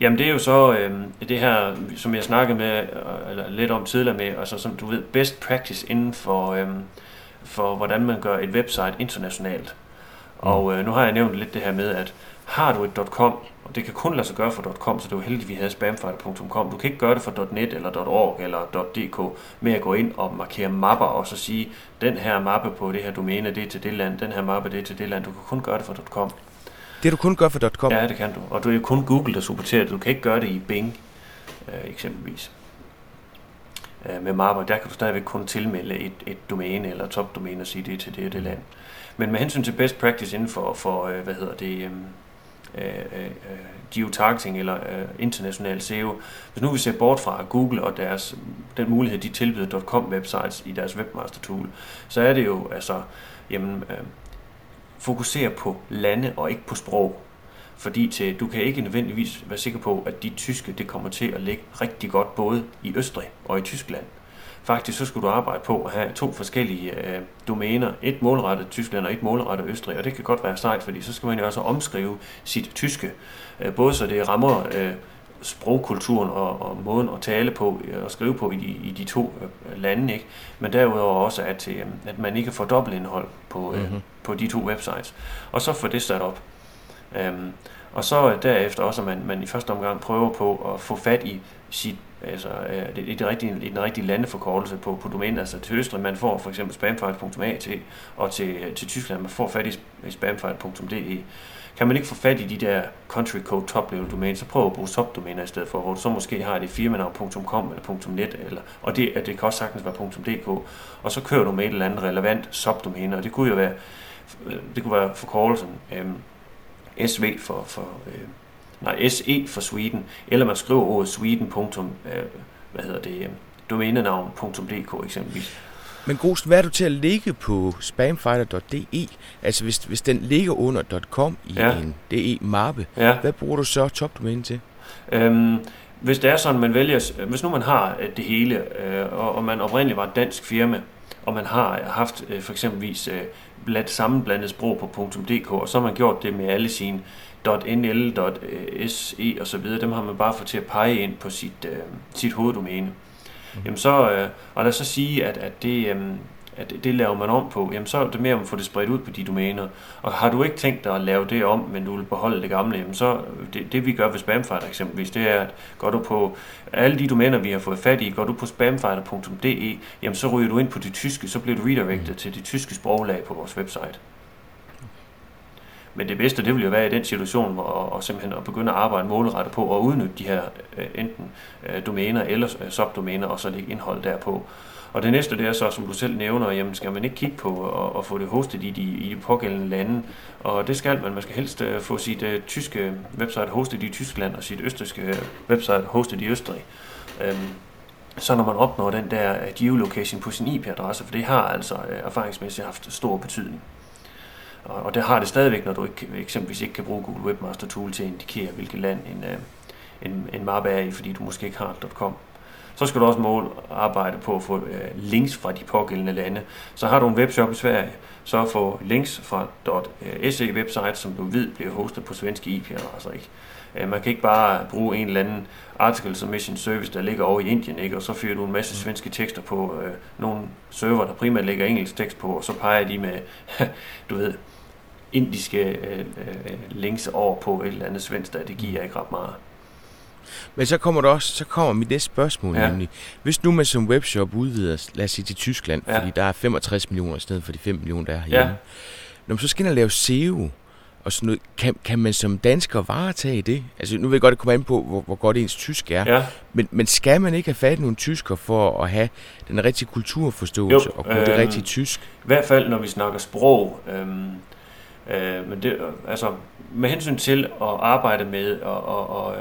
Jamen det er jo så øh, det her, som jeg snakkede med, øh, eller lidt om tidligere med, altså som du ved, best practice inden for, øh, for hvordan man gør et website internationalt. Og øh, nu har jeg nævnt lidt det her med, at har du et .com, og det kan kun lade sig gøre for .com, så det var heldigt, at vi havde spamfighter.com. Du kan ikke gøre det for .net eller .org eller .dk med at gå ind og markere mapper og så sige, den her mappe på det her domæne, det er til det land, den her mappe, det er til det land. Du kan kun gøre det for .com. det du kun gør for .com, Ja, det kan du. Og du er jo kun Google, der supporterer det. Du kan ikke gøre det i Bing, øh, eksempelvis. Øh, med mapper, der kan du stadigvæk kun tilmelde et, et domæne eller topdomæne og sige, det er til det og det land. Men med hensyn til best practice inden for, for øh, hvad hedder det, øhm, øh, øh, øh, geotargeting eller øh, international SEO. Hvis nu vi ser bort fra Google og deres, den mulighed, de tilbyder .com websites i deres webmaster tool, så er det jo altså, jamen, øh, fokusere på lande og ikke på sprog. Fordi til, du kan ikke nødvendigvis være sikker på, at dit tyske det kommer til at ligge rigtig godt både i Østrig og i Tyskland. Faktisk så skulle du arbejde på at have to forskellige øh, domæner. Et målrettet Tyskland og et målrettet Østrig. Og det kan godt være sejt, fordi så skal man jo også omskrive sit tyske. Øh, både så det rammer øh, sprogkulturen og, og måden at tale på øh, og skrive på i de, i de to øh, lande. Ikke? Men derudover også, at, øh, at man ikke får dobbeltindhold på, øh, Mhm. på de to websites. Og så få det sat op. Øhm, og så derefter også, at man, man i første omgang prøver på at få fat i sit, altså, øh, det, det rigtige, i den rigtige landeforkortelse på, på domænet. Altså til Østrig, man får for eksempel spamfight.at, og til, øh, til Tyskland, man får fat i, spamfight.de. Kan man ikke få fat i de der country code top level domæner, så prøv at bruge subdomæner i stedet for, hvor du så måske har det firmanavn.com eller .net, eller, og det, det kan også sagtens være .dk, og så kører du med et eller andet relevant subdomæne, og det kunne jo være, øh, det kunne være forkortelsen Øh, SV for, for øh, nej, SE for Sweden, eller man skriver ordet Sweden. Punktum, øh, hvad hedder det, øh, domænenavn.dk eksempelvis. Men Grosen, hvad er du til at ligge på spamfighter.de? Altså hvis, hvis den ligger under .com i Ja. en DE-mappe, Ja. hvad bruger du så topdomænen til? Øhm, hvis det er sådan, man vælger, hvis nu man har øh, det hele, øh, og, og man oprindeligt var et dansk firma, og man har haft øh, for eksempelvis øh, blandt sammenblandet sprog på .dk, og så har man gjort det med alle sine .nl, .se og så videre. Dem har man bare fået til at pege ind på sit, øh, sit hoveddomæne. Mm. Jamen så, øh, og lad os så sige, at, at det, øh, at det laver man om på, jamen så er det mere om at få det spredt ud på de domæner. Og har du ikke tænkt dig at lave det om, men du vil beholde det gamle, jamen så det, det vi gør ved Spamfighter eksempelvis, det er, at går du på alle de domæner, vi har fået fat i, går du på spamfighter.de, jamen så ryger du ind på det tyske, så bliver du redirected mm. til det tyske sproglag på vores website. Men det bedste, det vil jo være i den situation, hvor og simpelthen at begynde at arbejde målrettet på at udnytte de her øh, enten øh, domæner eller øh, subdomæner, og så lægge indhold derpå. Og det næste, det er så, som du selv nævner, jamen skal man ikke kigge på at, at få det hostet i de, i de pågældende lande. Og det skal man. Man skal helst øh, få sit uh, tyske website hostet i Tyskland og sit østriske øh, website hostet i Østrig. Um, så når man opnår den der geolocation på sin IP-adresse, for det har altså uh, erfaringsmæssigt haft stor betydning. Og, og det har det stadigvæk, når du ikke, eksempelvis ikke kan bruge Google Webmaster Tool til at indikere, hvilket land en, en, en mappe er i, fordi du måske ikke har .com. Så skal du også måle arbejde på at få øh, links fra de pågældende lande. Så har du en webshop i Sverige, så få links fra .se website, som du ved bliver hostet på svenske IP-adresser. Ikke? Øh, man kan ikke bare bruge en eller anden article submission service, der ligger over i Indien, ikke? og så fyrer du en masse svenske tekster på øh, nogle server, der primært lægger engelsk tekst på, og så peger de med, du ved, indiske øh, øh, links over på et eller andet svensk, der det giver ikke ret meget. Men så kommer der også, så kommer mit næste spørgsmål ja. nemlig. Hvis nu man som webshop udvider, lad os sige til Tyskland, ja. fordi der er 65 millioner i stedet for de 5 millioner, der er herhjemme. Ja. Når man så skal ind og lave SEO, og sådan noget, kan, kan man som dansker varetage det? Altså nu vil jeg godt komme ind på, hvor, hvor godt ens tysk er. Ja. Men, men skal man ikke have fat i nogle tysker for at have den rigtige kulturforståelse jo, og kunne øh, det rigtige tysk? I hvert fald når vi snakker sprog. Øh, Øh, men det, altså, med hensyn til at arbejde med, og, og, og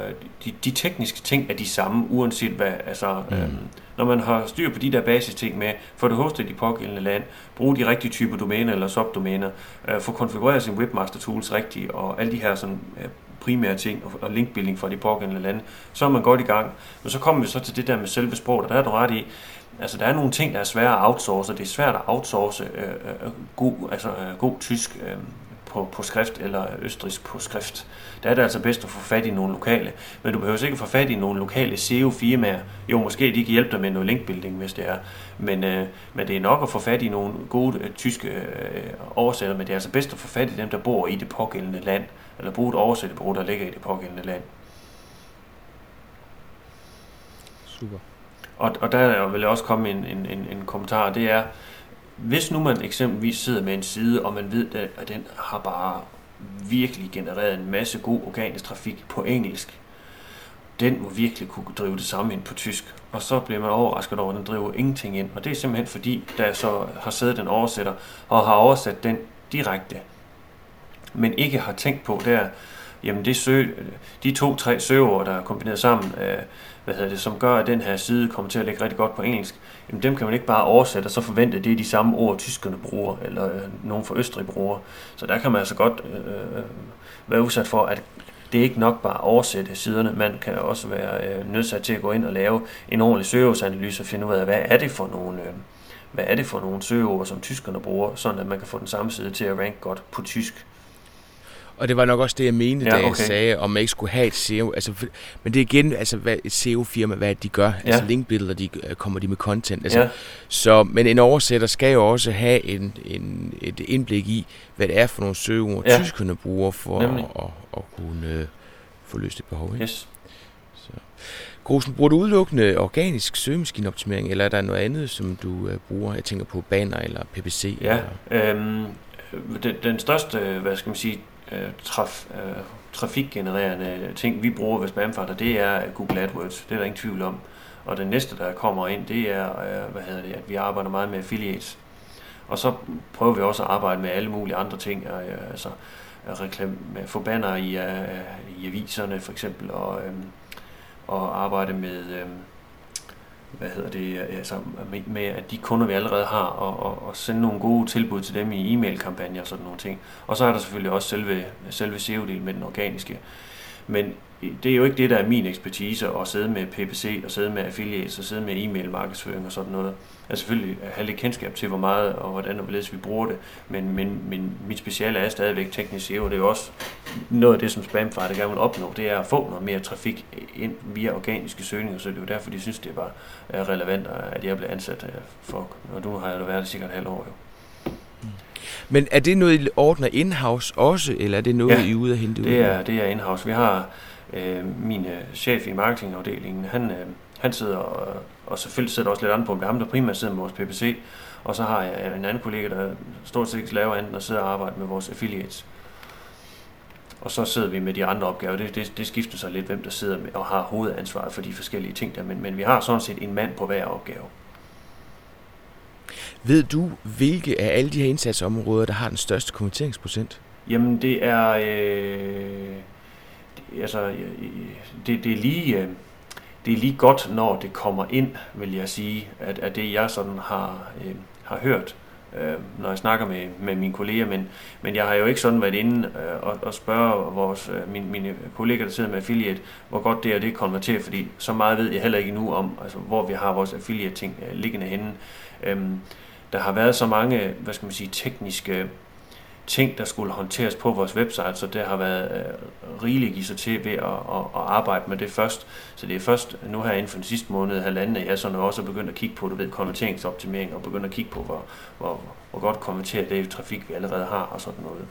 de, de tekniske ting er de samme, uanset hvad, altså, mm. øhm, når man har styr på de der basisting med, få det hostet i de pågældende land, bruge de rigtige typer domæner eller subdomæner, øh, få konfigureret sin webmaster tools rigtigt, og alle de her sådan, øh, primære ting og, og linkbuilding fra de pågældende lande, så er man godt i gang. Men så kommer vi så til det der med selve sproget, og der er du ret i, altså der er nogle ting, der er svære at outsource, og det er svært at outsource øh, øh, god, altså, øh, god tysk øh, på, på skrift eller østrisk på skrift. Der er det altså bedst at få fat i nogle lokale. Men du behøver ikke få fat i nogle lokale SEO-firmaer. Jo, måske de kan hjælpe dig med noget linkbuilding, hvis det er. Men, øh, men det er nok at få fat i nogle gode øh, tyske øh, oversætter, men det er altså bedst at få fat i dem, der bor i det pågældende land, eller bruge et oversættebureau, der ligger i det pågældende land. Super. Og, og der vil jeg også komme en, en, en, en kommentar, det er, hvis nu man eksempelvis sidder med en side, og man ved, at den har bare virkelig genereret en masse god organisk trafik på engelsk, den må virkelig kunne drive det samme ind på tysk. Og så bliver man overrasket over, at den driver ingenting ind. Og det er simpelthen fordi, der så har siddet den oversætter og har oversat den direkte, men ikke har tænkt på der, jamen det sø, de to-tre søger, der er kombineret sammen, øh, hvad hedder det, som gør, at den her side kommer til at ligge rigtig godt på engelsk, jamen dem kan man ikke bare oversætte og så forvente, at det er de samme ord, tyskerne bruger, eller øh, nogen fra Østrig bruger. Så der kan man altså godt øh, øh være udsat for, at det er ikke nok bare at oversætte siderne. Man kan også være øh, nødsat til at gå ind og lave en ordentlig søgeordsanalyse og finde ud af, hvad er det for nogle, øh, hvad er det for nogle søgeord, som tyskerne bruger, sådan at man kan få den samme side til at ranke godt på tysk. Og det var nok også det, jeg mente, ja, da jeg sagde, om man ikke skulle have et SEO. Altså, for, men det er igen, altså, hvad et SEO-firma, hvad de gør. Ja. Altså linkbilleder, de, øh, kommer de med content. Altså, ja. så, men en oversætter skal jo også have en, en, et indblik i, hvad det er for nogle søgeord, ja. tyskerne bruger for at, at, at kunne uh, få løst det behov. Ikke? Yes. Så. Grosen, bruger du udelukkende organisk søgemaskineoptimering, eller er der noget andet, som du uh, bruger? Jeg tænker på Banner eller PPC? Ja, eller? Øhm, den, den største, hvad skal man sige, øh, traf, øh, trafikgenererende ting, vi bruger ved spamfighter, det er Google AdWords. Det er der ingen tvivl om. Og det næste, der kommer ind, det er, øh, hvad hedder det, at vi arbejder meget med affiliates. Og så prøver vi også at arbejde med alle mulige andre ting, øh, altså øh, reklame, få banner i, øh, i aviserne for eksempel, og, øh, og arbejde med, øh, hvad hedder det, øh, altså med, at de kunder, vi allerede har, og, og, og sende nogle gode tilbud til dem i e-mail-kampagner og sådan nogle ting. Og så er der selvfølgelig også selve, selve SEO-delen med den organiske. Men det er jo ikke det, der er min ekspertise, at sidde med PPC, og sidde med affiliates, og sidde med e-mail markedsføring og sådan noget. Jeg selvfølgelig have lidt kendskab til, hvor meget og hvordan og hvorledes vi bruger det, men, men, men mit speciale er stadigvæk teknisk SEO, det er jo også noget af det, som Spamfighter gerne vil opnå, det er at få noget mere trafik ind via organiske søgninger, så det er jo derfor, de synes, det er bare relevant, at jeg bliver ansat øh, for, og nu har jeg jo været det sikkert et halvt år jo. Men er det noget, I ordner in-house også, eller er det noget, ja, I er ude at hente ud? det er, det er in-house. Vi har øh, min øh, chef i marketingafdelingen, han, øh, han sidder, og, og selvfølgelig sidder også lidt andet på, er ham, der primært sidder med vores PPC, og så har jeg en anden kollega, der stort set ikke laver andet og sidder og arbejder med vores affiliates. Og så sidder vi med de andre opgaver. Det, det, det skifter sig lidt, hvem der sidder med og har hovedansvaret for de forskellige ting der, men, men vi har sådan set en mand på hver opgave. Ved du, hvilke af alle de her indsatsområder, der har den største konverteringsprocent? Jamen, det er... Øh, altså, det, det er lige... Øh, det er lige godt, når det kommer ind, vil jeg sige, at, at det jeg sådan har, øh, har hørt, øh, når jeg snakker med, med mine kolleger, men, men jeg har jo ikke sådan været inde øh, og, og spørge vores, øh, mine, mine kolleger, der sidder med affiliate, hvor godt det er det konverterer, fordi så meget ved jeg heller ikke nu om, altså, hvor vi har vores affiliate-ting øh, liggende henne. Øh, der har været så mange, hvad skal man sige, tekniske ting, der skulle håndteres på vores website, så det har været øh, rigeligt give sig til ved at, at, at arbejde med det først. Så det er først nu her inden for den sidste måned, halvanden, at jeg sådan også begyndt at kigge på du ved, konverteringsoptimering og begyndt at kigge på, hvor, hvor, hvor godt konverterer det trafik, vi allerede har og sådan noget.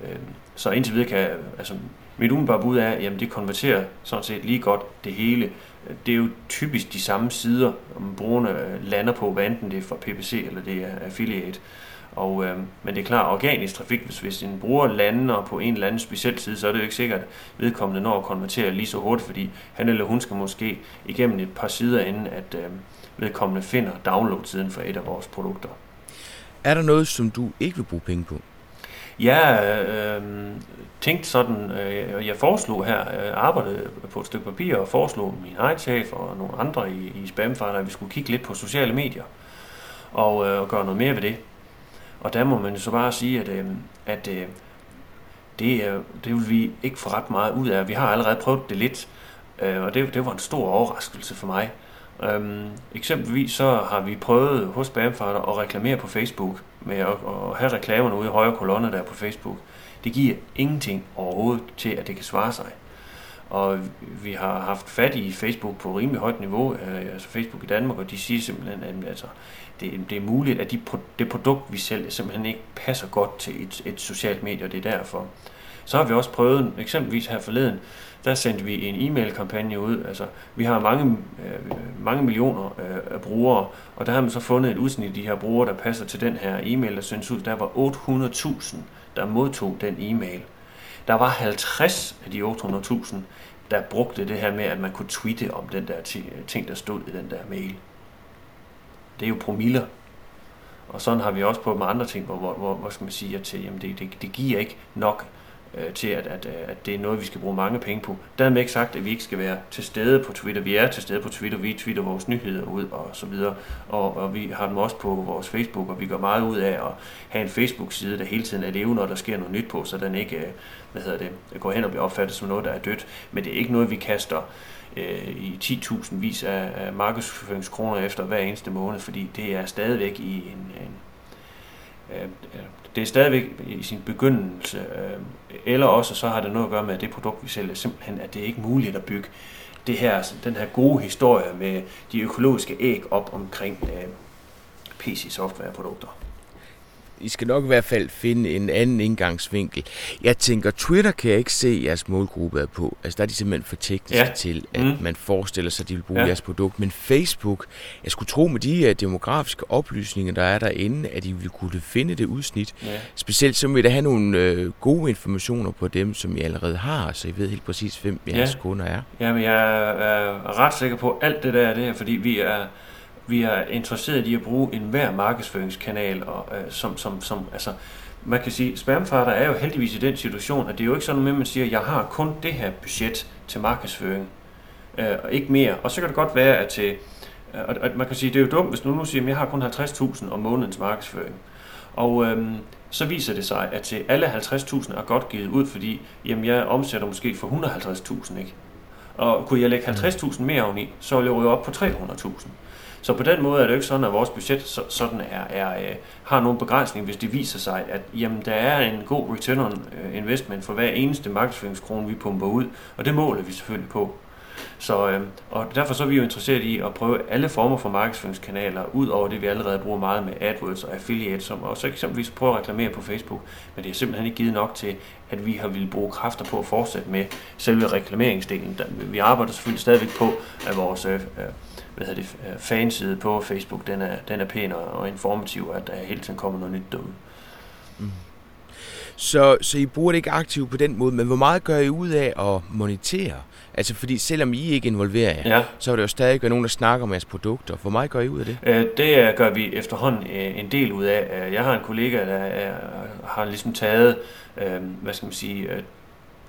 Øh, så indtil videre kan, altså mit umiddelbare bud er, at det konverterer sådan set lige godt det hele. Det er jo typisk de samme sider, om brugerne øh, lander på, hvad enten det er for PPC eller det er affiliate. Og, øh, men det er klart, organisk trafik, hvis, hvis en bruger lander på en eller anden speciel side, så er det jo ikke sikkert, at vedkommende når at konvertere lige så hurtigt, fordi han eller hun skal måske igennem et par sider, inden at øh, vedkommende finder download-siden for et af vores produkter. Er der noget, som du ikke vil bruge penge på? Jeg øh, tænkte sådan, øh, jeg foreslog her, øh, arbejdede på et stykke papir og foreslog min egen chef og nogle andre i, i Spamfighter, at vi skulle kigge lidt på sociale medier og, øh, og gøre noget mere ved det. Og der må man så bare sige, at, øh, at øh, det, øh, det vil vi ikke få ret meget ud af. Vi har allerede prøvet det lidt, øh, og det, det var en stor overraskelse for mig. Øhm, eksempelvis så har vi prøvet hos Bamfart at reklamere på Facebook med at, at have reklamerne ude i højre kolonne der på Facebook. Det giver ingenting overhovedet til, at det kan svare sig. Og vi har haft fat i Facebook på rimelig højt niveau, øh, altså Facebook i Danmark, og de siger simpelthen, at altså, det, det er muligt, at de, det produkt, vi sælger, simpelthen ikke passer godt til et, et socialt medie, og det er derfor. Så har vi også prøvet, eksempelvis her forleden, der sendte vi en e-mail-kampagne ud. Altså, vi har mange, øh, mange millioner øh, brugere, og der har man så fundet et udsnit af de her brugere, der passer til den her e-mail, der sendes ud. Der var 800.000, der modtog den e-mail. Der var 50 af de 800.000, der brugte det her med, at man kunne tweete om den der ting, der stod i den der mail. Det er jo promiller. Og sådan har vi også på med andre ting, hvor, hvor, hvor, hvor skal man sige, at jamen det, det, det giver ikke nok øh, til, at, at, øh, at det er noget, vi skal bruge mange penge på. Dermed ikke sagt, at vi ikke skal være til stede på Twitter. Vi er til stede på Twitter, vi twitter vores nyheder ud og så videre. Og, og vi har dem også på vores Facebook, og vi gør meget ud af at have en Facebook-side, der hele tiden er levende, når der sker noget nyt på, så den ikke øh, hvad hedder det, går hen og bliver opfattet som noget, der er dødt. Men det er ikke noget, vi kaster øh, i 10.000 vis af, af markedsføringskroner efter hver eneste måned, fordi det er stadigvæk i en, en øh, øh, det er stadigvæk i sin begyndelse, øh, eller også så har det noget at gøre med, at det produkt, vi sælger, simpelthen, at det er ikke muligt at bygge det her, altså den her gode historie med de økologiske æg op omkring øh, PC-softwareprodukter. I skal nok i hvert fald finde en anden indgangsvinkel. Jeg tænker, Twitter kan jeg ikke se, jeres målgruppe er på. Altså der er de simpelthen for tekniske ja. til, at mm. man forestiller sig, at de vil bruge ja. jeres produkt. Men Facebook, jeg skulle tro med de uh, demografiske oplysninger, der er derinde, at de vil kunne finde det udsnit. Ja. Specielt så vil der have nogle uh, gode informationer på dem, som I allerede har, så I ved helt præcis, hvem jeres ja. kunder er. Jamen jeg er ret sikker på alt det der, det her, fordi vi er vi er interesseret i at bruge enhver markedsføringskanal, og, øh, som, som, som, altså, man kan sige, spamfarter er jo heldigvis i den situation, at det er jo ikke sådan, at man siger, at jeg har kun det her budget til markedsføring, øh, og ikke mere. Og så kan det godt være, at til, øh, at man kan sige, det er jo dumt, hvis nu nu siger, at jeg har kun 50.000 om månedens markedsføring. Og øh, så viser det sig, at til alle 50.000 er godt givet ud, fordi jamen, jeg omsætter måske for 150.000, ikke? Og kunne jeg lægge 50.000 mere oveni, så ville jeg ryge op på 300.000. Så på den måde er det jo ikke sådan, at vores budget så, sådan er, er, øh, har nogle begrænsninger, hvis det viser sig, at jamen, der er en god return on øh, investment for hver eneste markedsføringskrone, vi pumper ud, og det måler vi selvfølgelig på. Så, øh, og derfor så er vi jo interesseret i at prøve alle former for markedsføringskanaler, ud over det, vi allerede bruger meget med AdWords og Affiliate, som også eksempelvis prøver at reklamere på Facebook. Men det er simpelthen ikke givet nok til, at vi har ville bruge kræfter på at fortsætte med selve reklameringsdelen. Vi arbejder selvfølgelig stadigvæk på, at vores øh, øh hvad hedder det, fanside på Facebook, den er, den er pæn og informativ, at der hele tiden kommer noget nyt derude. Mm. Så, så I bruger det ikke aktivt på den måde, men hvor meget gør I ud af at monitere? Altså fordi selvom I ikke involverer jer, ja. så er der jo stadig nogen, der snakker om jeres produkter. Hvor meget gør I ud af det? Øh, det gør vi efterhånden øh, en del ud af. Jeg har en kollega, der har ligesom taget, øh, hvad skal man sige,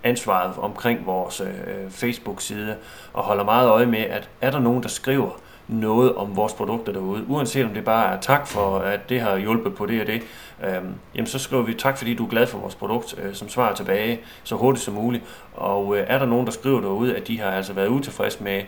ansvaret omkring vores øh, Facebook-side og holder meget øje med, at er der nogen, der skriver, noget om vores produkter derude. Uanset om det bare er tak for, at det har hjulpet på det og det, øh, jamen så skriver vi tak, fordi du er glad for vores produkt, øh, som svarer tilbage så hurtigt som muligt. Og øh, er der nogen, der skriver derude, at de har altså været utilfredse med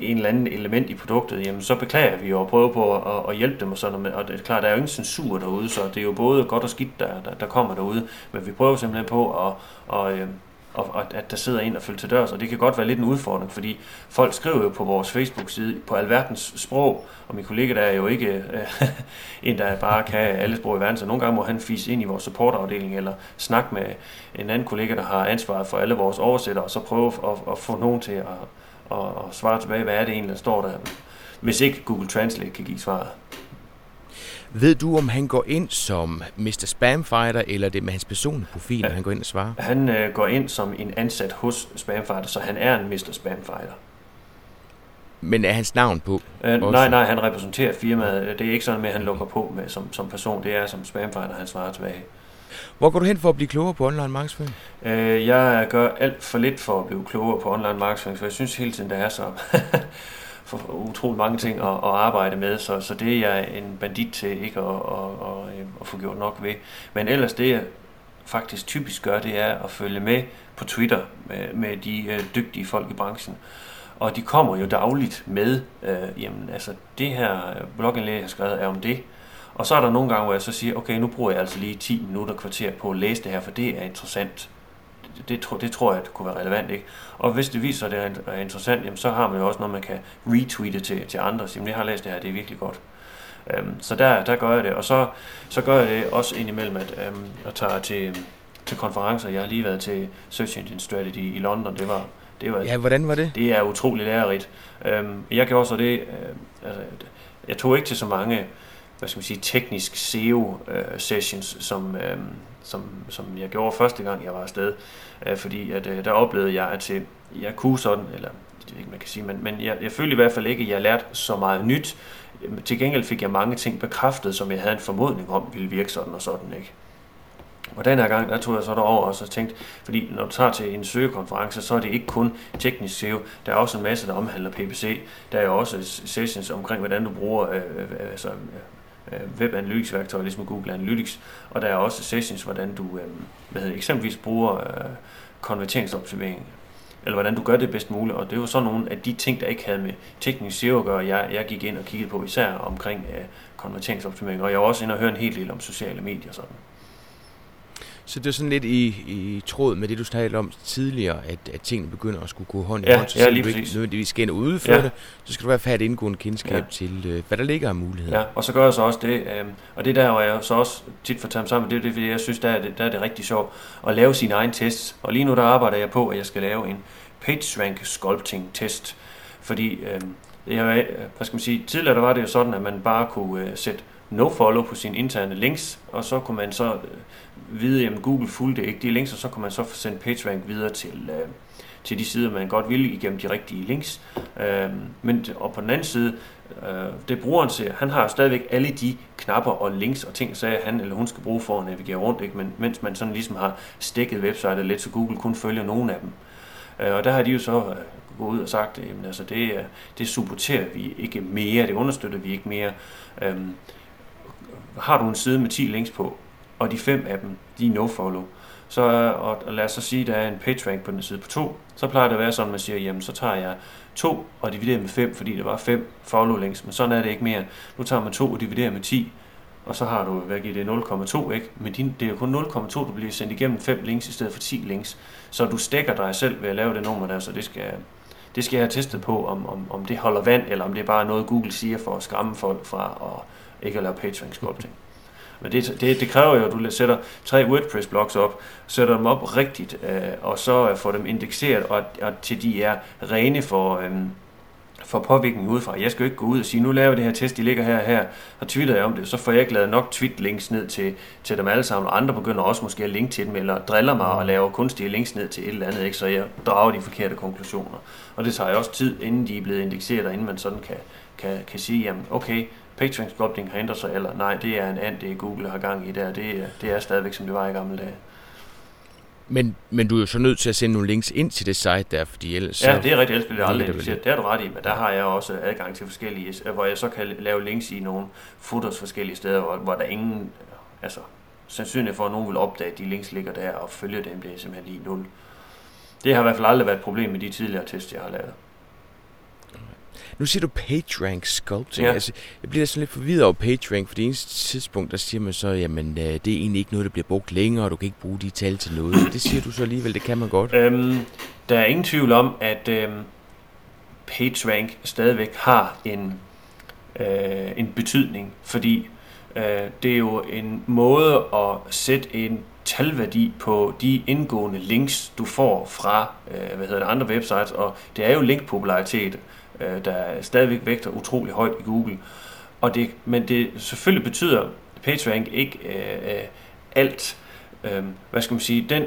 en eller anden element i produktet, jamen så beklager vi og prøver på at, at hjælpe dem og sådan noget. Og det er klart, der er jo ingen censur derude, så det er jo både godt og skidt, der, der, der kommer derude. Men vi prøver simpelthen på at, at, at og, at der sidder en og følger til dørs, og det kan godt være lidt en udfordring, fordi folk skriver jo på vores Facebook-side på alverdens sprog, og min kollega der er jo ikke øh, en, der bare kan alle sprog i verden, så nogle gange må han fise ind i vores supportafdeling, eller snakke med en anden kollega, der har ansvaret for alle vores oversættere, og så prøve at, at få nogen til at, at, at svare tilbage, hvad er det egentlig, der står der, hvis ikke Google Translate kan give svaret. Ved du, om han går ind som Mr. Spamfighter, eller det med hans personlige profil, når han går ind og svarer? Han øh, går ind som en ansat hos Spamfighter, så han er en Mr. Spamfighter. Men er hans navn på? Øh, nej, nej, han repræsenterer firmaet. Det er ikke sådan med, at han lukker på med som, som person. Det er som Spamfighter, han svarer tilbage. Hvor går du hen for at blive klogere på online markedsføring? Øh, jeg gør alt for lidt for at blive klogere på online markedsføring, for jeg synes hele tiden, det er så for utrolig mange ting at, at arbejde med, så, så det er jeg en bandit til ikke at, at, at, øh, at få gjort nok ved. Men ellers det, jeg faktisk typisk gør, det er at følge med på Twitter med, med de øh, dygtige folk i branchen. Og de kommer jo dagligt med, øh, jamen altså det her blogindlæg, jeg har skrevet, er om det. Og så er der nogle gange, hvor jeg så siger, okay, nu bruger jeg altså lige 10 minutter kvarter på at læse det her, for det er interessant det, det, det tror jeg, det kunne være relevant. Ikke? Og hvis det viser, at det er interessant, jamen, så har man jo også noget, man kan retweete til, til andre. Så, jeg har læst det her, det er virkelig godt. Um, så der, der gør jeg det. Og så, så gør jeg det også indimellem, at um, jeg tager til, til konferencer. Jeg har lige været til Search Engine Strategy i London. Det var, det var, ja, hvordan var det? Det er utrolig lærerigt. Um, jeg gjorde så det, uh, altså, jeg tog ikke til så mange hvad skal man sige, teknisk SEO-sessions, uh, som, uh, som, som jeg gjorde første gang, jeg var afsted. Øh, fordi at, øh, der oplevede jeg, at jeg kunne sådan, eller det ikke, man kan sige, men, men jeg, jeg følte i hvert fald ikke, at jeg lærte så meget nyt. Til gengæld fik jeg mange ting bekræftet, som jeg havde en formodning om, ville virke sådan og sådan, ikke? Og den her gang, der tog jeg så derover og så tænkte, fordi når du tager til en søgekonference, så er det ikke kun teknisk SEO, der er også en masse, der omhandler PPC. Der er også sessions omkring, hvordan du bruger øh, øh, altså, Øh, webanalyseværktøjer, ligesom Google Analytics, og der er også sessions, hvordan du øh, hvad hedder, eksempelvis bruger øh, konverteringsoptimering, eller hvordan du gør det bedst muligt, og det var så nogle af de ting, der ikke havde med teknisk SEO at gøre, jeg, jeg gik ind og kiggede på især omkring konverteringsoptimering, og jeg var også inde og høre en hel del om sociale medier sådan. Så det er sådan lidt i, i tråd med det, du talte om tidligere, at, at tingene begynder at skulle gå hånd i hånd, så ja, lige du ikke nødvendigvis skal ind og udføre ja. det, så skal du i hvert fald have et indgående kendskab ja. til, øh, hvad der ligger af muligheder. Ja, og så gør jeg så også det, øh, og det der, hvor jeg så også tit får taget sammen, det er det, fordi jeg synes, der er det, der er det rigtig sjovt at lave sine egne tests, og lige nu der arbejder jeg på, at jeg skal lave en PageRank Sculpting test, fordi øh, jeg, hvad skal man sige, tidligere der var det jo sådan, at man bare kunne øh, sætte no-follow på sine interne links, og så kunne man så øh, vide, at Google fulgte ikke de links, og så kunne man så få sendt PageRank videre til, øh, til de sider, man godt ville igennem de rigtige links. Øh, men og på den anden side, øh, det brugeren ser, han har stadigvæk alle de knapper og links og ting, så han eller hun skal bruge for at navigere rundt, ikke? Men, mens man sådan ligesom har stikket websitet lidt, så Google kun følger nogle af dem. Øh, og der har de jo så øh, gået ud og sagt, at altså det, øh, det supporterer vi ikke mere, det understøtter vi ikke mere. Øh, har du en side med 10 links på, og de fem af dem, de er no-follow. Så, og, og lad os så sige, at der er en page rank på den side på 2, så plejer det at være sådan, at man siger, jamen så tager jeg 2 og dividerer med 5, fordi der var 5 follow links, men sådan er det ikke mere. Nu tager man 2 og dividerer med 10, og så har du, hvad giver det, 0,2, ikke? Men din, det er jo kun 0,2, du bliver sendt igennem 5 links i stedet for 10 links. Så du stikker dig selv ved at lave det nummer der, så det skal, det skal jeg have testet på, om, om, om det holder vand, eller om det er bare noget, Google siger for at skræmme folk fra at ikke at lave PageRank sculpting. Men det, det, det kræver jo, at du sætter tre WordPress-blogs op, sætter dem op rigtigt, øh, og så øh, får dem indekseret, og, og til de er rene for, øh, for påvirkning udefra. Jeg skal jo ikke gå ud og sige, nu laver jeg det her test, de ligger her og her, og twitter jeg om det, så får jeg ikke lavet nok tweet-links ned til, til dem alle sammen, og andre begynder også måske at linke til dem, eller driller mig og laver kunstige links ned til et eller andet, ikke? så jeg drager de forkerte konklusioner. Og det tager jo også tid, inden de er blevet indekseret, og inden man sådan kan, kan, kan sige, jamen okay, Sculpting har ændret sig, eller nej, det er en and, det Google har gang i der, det, det er stadigvæk, som det var i gamle dage. Men, men du er jo så nødt til at sende nogle links ind til det site der, fordi ellers... Ja, det er rigtig ellers det aldrig det. Det er du ret i, men der har jeg også adgang til forskellige, hvor jeg så kan lave links i nogle fotos forskellige steder, hvor, hvor der ingen, altså sandsynligt for, at nogen vil opdage, at de links ligger der og følge dem, det er simpelthen lige nul. Det har i hvert fald aldrig været et problem med de tidligere tests, jeg har lavet. Nu siger du PageRank sculpting. Ja. Altså, jeg bliver sådan lidt forvirret over PageRank, for det eneste tidspunkt, der siger man så, jamen øh, det er egentlig ikke noget, der bliver brugt længere, og du kan ikke bruge de tal til noget. Det siger du så alligevel, det kan man godt. Øhm, der er ingen tvivl om, at øhm, PageRank stadigvæk har en, øh, en betydning, fordi øh, det er jo en måde at sætte en talværdi på de indgående links, du får fra øh, hvad hedder det, andre websites, og det er jo linkpopularitet, øh, der stadigvæk vægter utrolig højt i Google. Og det, men det selvfølgelig betyder PageRank ikke øh, øh, alt, øh, hvad skal man sige, den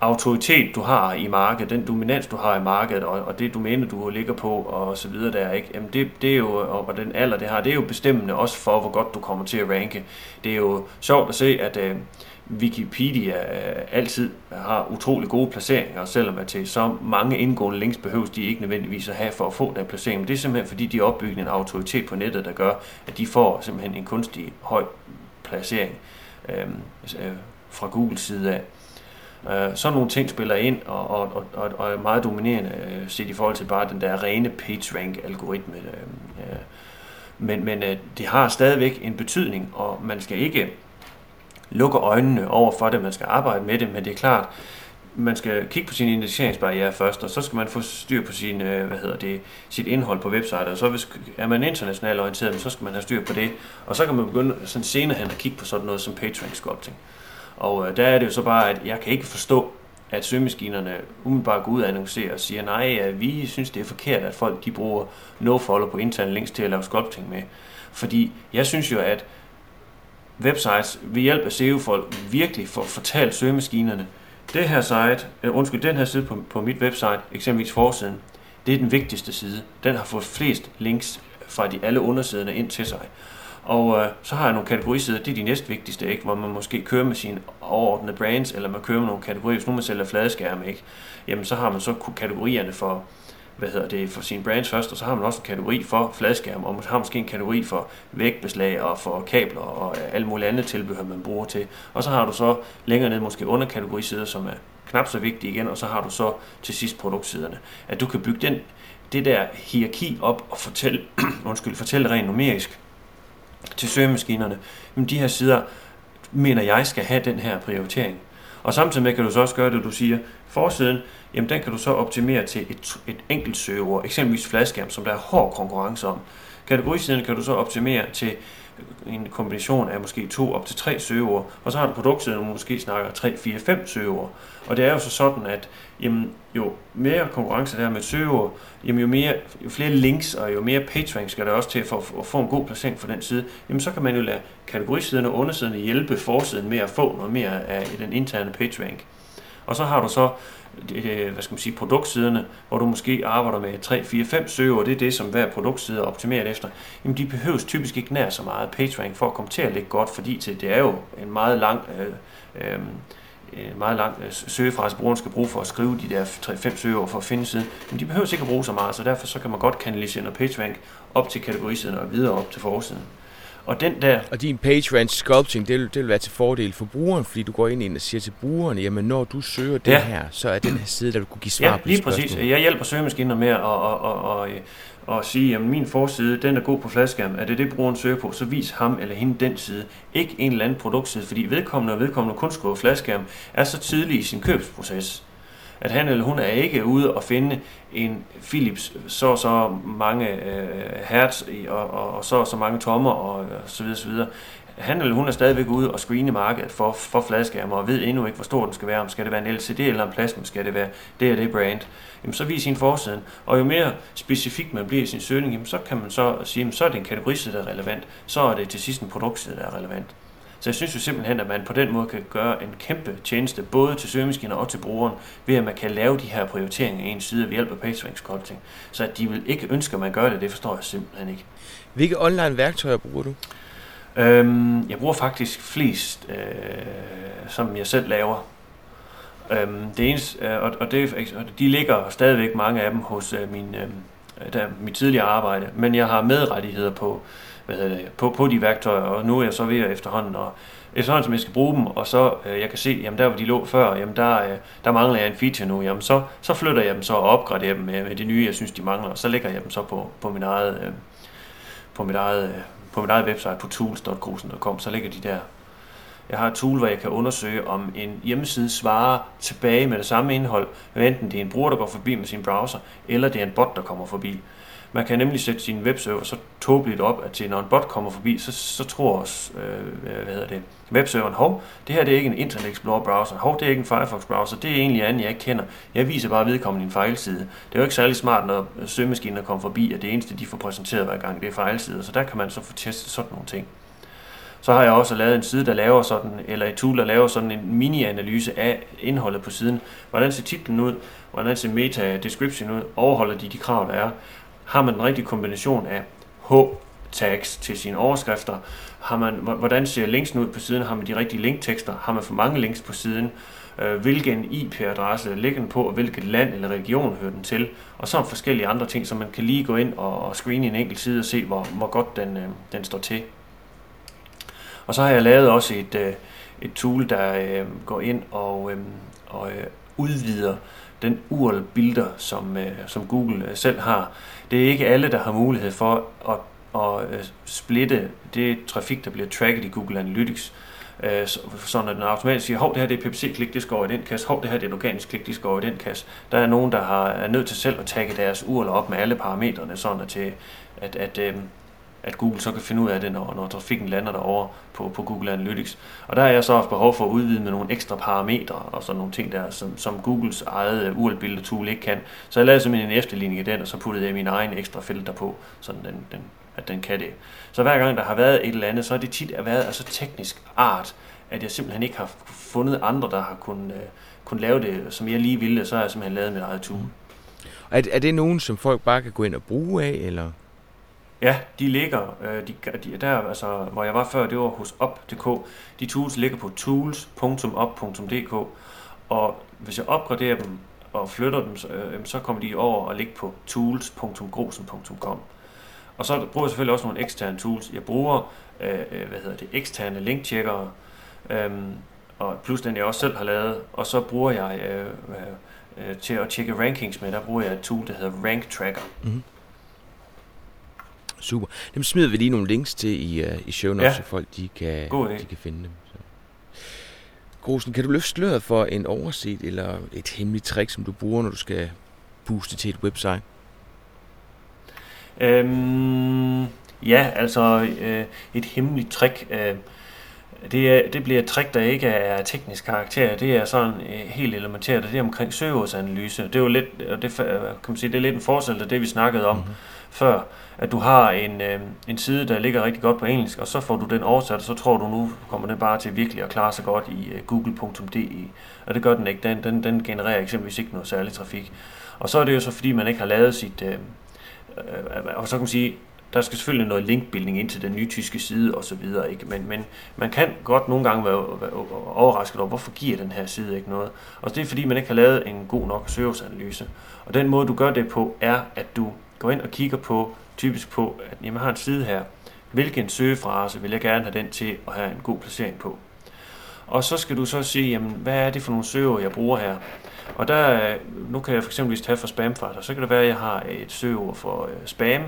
autoritet, du har i markedet, den dominans, du har i markedet, og, og det domæne, du ligger på, og så videre der, ikke? Jamen det, det er jo, og den alder, det har, det er jo bestemmende også for, hvor godt du kommer til at ranke. Det er jo sjovt at se, at øh, Wikipedia øh, altid har utrolig gode placeringer, selvom at til så mange indgående links behøves de ikke nødvendigvis at have for at få den placering. Men det er simpelthen fordi, de opbygger en autoritet på nettet, der gør, at de får simpelthen en kunstig høj placering øhm, øh, fra Googles side af. Øh, sådan nogle ting spiller ind og, og, og, og er meget dominerende øh, set i forhold til bare den der rene PageRank-algoritme. Øh, øh. Men, men øh, det har stadigvæk en betydning, og man skal ikke lukke øjnene over for det, man skal arbejde med det, men det er klart, man skal kigge på sine indekseringsbarriere først, og så skal man få styr på sin, øh, hvad hedder det, sit indhold på website, og så hvis, er man internationalt orienteret, så skal man have styr på det, og så kan man begynde sådan senere hen at kigge på sådan noget som PageRank sculpting. Og øh, der er det jo så bare, at jeg kan ikke forstå, at søgemaskinerne umiddelbart går ud og annoncerer og siger, nej, øh, vi synes det er forkert, at folk de bruger no-follow på interne links til at lave sculpting med. Fordi jeg synes jo, at websites ved hjælp af SEO-folk virkelig får fortalt søgemaskinerne, det her site, uh, undskyld, den her side på, på mit website, eksempelvis forsiden, det er den vigtigste side. Den har fået flest links fra de alle undersiderne ind til sig. Og øh, så har jeg nogle kategorisider, det er de næstvigtigste, ikke? hvor man måske kører med sine overordnede brands, eller man kører med nogle kategorier, hvis nu man sælger fladskærme, ikke? jamen så har man så kategorierne for hvad hedder det, for sine brands først, og så har man også en kategori for fladskærm, og man har måske en kategori for vægtbeslag og for kabler og øh, alle mulige andre tilbehør, man bruger til. Og så har du så længere ned måske underkategorisider, som er knap så vigtige igen, og så har du så til sidst produktsiderne. At du kan bygge den, det der hierarki op og fortælle, undskyld, fortælle rent numerisk til søgemaskinerne, men de her sider, mener jeg, skal have den her prioritering. Og samtidig med kan du så også gøre det, du siger, forsiden, jamen den kan du så optimere til et, et enkelt søgeord, eksempelvis fladskærm, som der er hård konkurrence om. Kategorisiden kan du så optimere til en kombination af måske to op til tre søgeord, og så har du produktsiden, hvor du måske snakker 3, 4, 5 søgeord. Og det er jo så sådan, at jamen, jo mere konkurrence der med søgeord, jamen, jo, mere, jo flere links og jo mere PageRank skal der også til for at få en god placering for den side, jamen så kan man jo lade kategorisiden og undersiden hjælpe forsiden med at få noget mere af den interne PageRank. Og så har du så Øh, hvad skal man sige, produktsiderne, hvor du måske arbejder med 3, 4, 5 søger, og det er det, som hver produktside er optimeret efter, jamen de behøves typisk ikke nær så meget PageRank for at komme til at ligge godt, fordi det er jo en meget lang øh, øh, øh meget lang øh, søgefrase, brugeren skal bruge for at skrive de der 3-5 søgeord for at finde siden. Men de behøver ikke at bruge så meget, så derfor så kan man godt kanalisere noget PageRank op til kategorisiden og videre op til forsiden. Og den der... Og din page rank sculpting, det vil, det vil være til fordel for brugeren, fordi du går ind, og siger til brugeren, jamen når du søger det ja. her, så er den her side, der vil kunne give svar ja, på lige præcis. Jeg hjælper søgemaskiner med at, og, og, og, og sige, at min forside, den er god på fladskærm. Er det det, brugeren søger på, så vis ham eller hende den side. Ikke en eller anden produktside, fordi vedkommende og vedkommende kun skriver fladskærm, er så tidlig i sin købsproces at han eller hun er ikke ude og finde en Philips så så mange øh, hertz og, og, og så så mange tommer og, så videre, så videre. Han eller hun er stadigvæk ude og screene markedet for, for fladskærmer og ved endnu ikke, hvor stor den skal være. Om skal det være en LCD eller en plasma, skal det være det og det brand. Jamen, så vis sin forsiden. Og jo mere specifikt man bliver i sin søgning, jamen, så kan man så sige, jamen, så er det en kategoriside, der er relevant. Så er det til sidst en produktside, der er relevant. Så jeg synes jo simpelthen, at man på den måde kan gøre en kæmpe tjeneste, både til søgemaskiner og til brugeren, ved at man kan lave de her prioriteringer i en side ved hjælp af PageRank sculpting. Så at de vil ikke ønske, at man gør det, det forstår jeg simpelthen ikke. Hvilke online værktøjer bruger du? Øhm, jeg bruger faktisk flest, øh, som jeg selv laver. Øhm, det eneste, øh, og, og, det, og de ligger stadigvæk mange af dem hos øh, min, øh, der, mit tidligere arbejde, men jeg har medrettigheder på, hvad hedder det, på, på de værktøjer, og nu er jeg så ved at efterhånden, og efterhånden som jeg skal bruge dem, og så øh, jeg kan se, jamen der hvor de lå før, jamen der, øh, der mangler jeg en feature nu, jamen så, så flytter jeg dem så og opgraderer dem med, med de nye, jeg synes de mangler, og så lægger jeg dem så på, på min eget, øh, på mit eget, øh, på mit eget website på tools.grusen.com, så ligger de der. Jeg har et tool, hvor jeg kan undersøge, om en hjemmeside svarer tilbage med det samme indhold, enten det er en bruger, der går forbi med sin browser, eller det er en bot, der kommer forbi. Man kan nemlig sætte sin webserver så tåbeligt op, at til når en bot kommer forbi, så, så tror os, øh, hvad hedder det, webserveren, hov, det her det er ikke en Internet Explorer browser, hov, det er ikke en Firefox browser, det er egentlig anden, jeg ikke kender. Jeg viser bare vedkommende en fejlside. Det er jo ikke særlig smart, når søgemaskiner kommer forbi, at det eneste, de får præsenteret hver gang, det er fejlsider, så der kan man så få testet sådan nogle ting. Så har jeg også lavet en side, der laver sådan, eller et tool, der laver sådan en mini-analyse af indholdet på siden. Hvordan ser titlen ud? Hvordan ser meta-description ud? Overholder de de krav, der er? Har man den rigtige kombination af H-tags til sine overskrifter? Har man, hvordan ser linksen ud på siden? Har man de rigtige linktekster? Har man for mange links på siden? Øh, hvilken IP-adresse ligger den på, og hvilket land eller region hører den til? Og så forskellige andre ting, så man kan lige gå ind og screene en enkelt side og se, hvor, hvor godt den, øh, den står til. Og så har jeg lavet også et, øh, et tool, der går ind og, og udvider den URL-bilder, som, som Google selv har det er ikke alle, der har mulighed for at, at øh, splitte det trafik, der bliver tracket i Google Analytics, øh, Så sådan at den automatisk siger, hov, det her det er PPC-klik, det skal over i den kasse, hov, det her det er et organisk klik, det skal over i den kasse. Der er nogen, der har, er nødt til selv at tagge deres URL op med alle parametrene, sådan at, til, at, at, at at Google så kan finde ud af det, når, når trafikken lander derovre på, på Google Analytics. Og der har jeg så haft behov for at udvide med nogle ekstra parametre og sådan nogle ting der, som, som Googles eget øh, url tool ikke kan. Så jeg lavede simpelthen en efterligning af den, og så puttede jeg min egen ekstra filter på, sådan den, den, at den kan det. Så hver gang der har været et eller andet, så har det tit været altså teknisk art, at jeg simpelthen ikke har fundet andre, der har kunnet, kun kunnet lave det, som jeg lige ville, så har jeg simpelthen lavet mit eget tool. Er, er det nogen, som folk bare kan gå ind og bruge af, eller? Ja, de ligger, øh, de, de, der, altså, hvor jeg var før, det var hos op.dk. De tools ligger på tools.op.dk, og hvis jeg opgraderer dem og flytter dem, så, øh, så kommer de over og ligger på tools.grosen.com. Og så bruger jeg selvfølgelig også nogle eksterne tools. Jeg bruger, øh, øh hvad hedder det, eksterne linktjekkere, øh, og plus den jeg også selv har lavet, og så bruger jeg øh, øh, til at tjekke rankings med, der bruger jeg et tool, der hedder Rank Tracker. Mm-hmm. Super. Dem smider vi lige nogle links til i, uh, i show notes, ja. så folk de kan, de kan finde dem. Så. Grosen, kan du løfte sløret for en overset eller et hemmeligt trick, som du bruger, når du skal booste til et website? Øhm, ja, altså øh, et hemmeligt trick. Øh, det, er, det bliver et trick, der ikke er teknisk karakter. Det er sådan øh, helt elementært, og det er omkring søgeordsanalyse. Det er jo lidt, det, kan man sige, det er lidt en forsæt af det, vi snakkede om mm-hmm. før at du har en, øh, en side, der ligger rigtig godt på engelsk, og så får du den oversat, og så tror du nu kommer den bare til virkelig at klare sig godt i øh, google.de. Og det gør den ikke. Den, den, den genererer eksempelvis ikke noget særlig trafik. Og så er det jo så, fordi man ikke har lavet sit... Øh, øh, og så kan man sige, der skal selvfølgelig noget linkbuilding ind til den nye tyske side og så videre, ikke? Men, men man kan godt nogle gange være, være overrasket over, hvorfor giver den her side ikke noget. Og det er fordi, man ikke har lavet en god nok søgeanalyse. Og den måde, du gør det på, er, at du går ind og kigger på typisk på, at jamen, jeg har en side her, hvilken søgefrase vil jeg gerne have den til at have en god placering på. Og så skal du så sige, jamen, hvad er det for nogle søgeord, jeg bruger her? Og der, øh, nu kan jeg for tage for spamfighter, så kan det være, at jeg har et søgeord for øh, spam.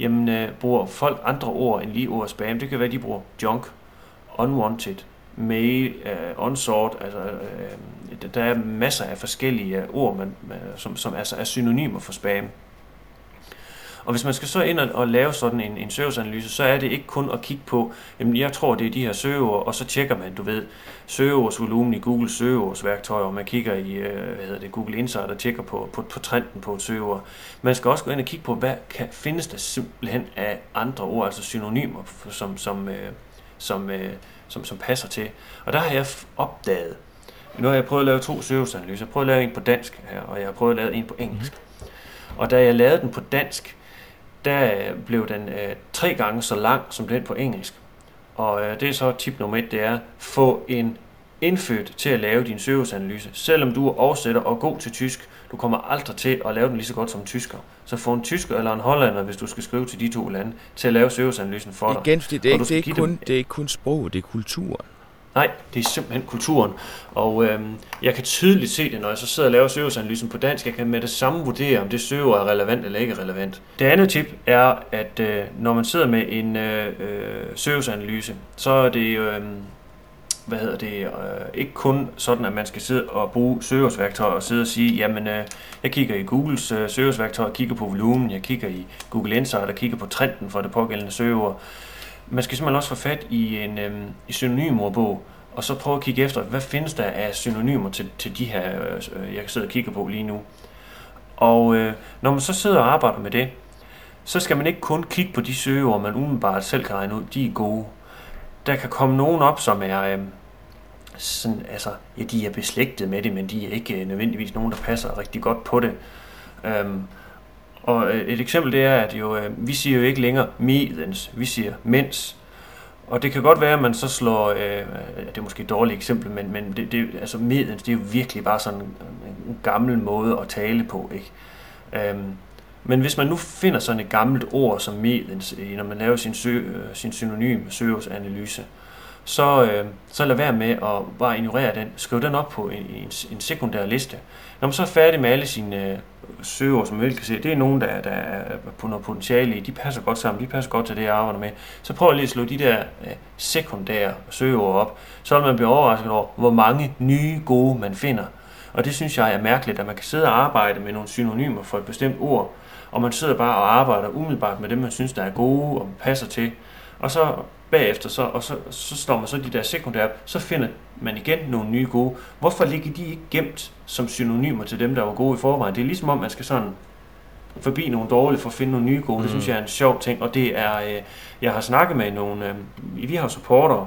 Jamen, øh, bruger folk andre ord end lige ordet spam? Det kan være, at de bruger junk, unwanted, mail, øh, unsort, altså øh, der er masser af forskellige øh, ord, man, man, som, som altså er synonymer for spam. Og hvis man skal så ind og, og lave sådan en, en søgeanalyse, så er det ikke kun at kigge på, jamen jeg tror det er de her søgeord, og så tjekker man, du ved, søgeordsvolumen i Google søgeordsværktøjer, og man kigger i, øh, hvad hedder det, Google Insight og tjekker på, på, på trenden på et søgeord. Man skal også gå ind og kigge på, hvad kan, findes der simpelthen af andre ord, altså synonymer, som, som, øh, som, øh, som, som passer til. Og der har jeg opdaget, nu har jeg prøvet at lave to søgeanalyser. Jeg har prøvet at lave en på dansk her, og jeg har prøvet at lave en på engelsk. Mm. Og da jeg lavede den på dansk, der blev den øh, tre gange så lang som den på engelsk. Og øh, det er så tip nummer et, det er, få en indfødt til at lave din søgeanalyse. Selvom du er oversætter og god til tysk, du kommer aldrig til at lave den lige så godt som en tysker. Så få en tysker eller en hollander, hvis du skal skrive til de to lande, til at lave søgeanalysen for dig. Igen, fordi det er, ikke, det, er ikke kun, det er ikke kun sprog, det er kulturen. Nej, det er simpelthen kulturen. Og øhm, jeg kan tydeligt se det, når jeg så sidder og laver søgeanalysen på dansk. Jeg kan med det samme vurdere, om det søger er relevant eller ikke relevant. Det andet tip er, at øh, når man sidder med en øh, øh søgeanalyse, så er det øh, hvad hedder det, øh, ikke kun sådan, at man skal sidde og bruge søgeårsværktøjer og sidde og sige, jamen, øh, jeg kigger i Googles øh, søgeårsværktøj, kigger på volumen, jeg kigger i Google Insight og kigger på trenden for det pågældende søgeord man skal simpelthen også få fat i en øh, i synonymordbog, og så prøve at kigge efter, hvad findes der af synonymer til, til de her, øh, jeg sidder og kigger på lige nu. Og øh, når man så sidder og arbejder med det, så skal man ikke kun kigge på de søgeord, man umiddelbart selv kan regne ud, de er gode. Der kan komme nogen op, som er, øh, sådan, altså, ja, de er beslægtet med det, men de er ikke øh, nødvendigvis nogen, der passer rigtig godt på det. Um, og øh, et eksempel det er, at jo, øh, vi siger jo ikke længere medens, vi siger mens. Og det kan godt være, at man så slår, øh, det er måske et dårligt eksempel, men, men det, det, altså medens, det er jo virkelig bare sådan en gammel måde at tale på. Ikke? Øhm, men hvis man nu finder sådan et gammelt ord som medens, når man laver sin, sø, øh, sin synonym søgeanalyse, så, øh, så lad være med at bare ignorere den. Skriv den op på en, en, en sekundær liste. Når man så er færdig med alle sine øh, søger, som man kan se, det er nogen, der, der er på noget potentiale i, de passer godt sammen, de passer godt til det, jeg arbejder med. Så prøv lige at slå de der øh, sekundære søgeord op, så vil man blive overrasket over, hvor mange nye gode man finder. Og det synes jeg er mærkeligt, at man kan sidde og arbejde med nogle synonymer for et bestemt ord, og man sidder bare og arbejder umiddelbart med dem, man synes, der er gode og passer til. Og så bagefter, så, og så, så slår man så de der sekundære, så finder man igen nogle nye gode. Hvorfor ligger de ikke gemt som synonymer til dem, der var gode i forvejen? Det er ligesom om, man skal sådan forbi nogle dårlige for at finde nogle nye gode. Mm. Det synes jeg er en sjov ting, og det er, øh, jeg har snakket med nogle, øh, vi har supportere,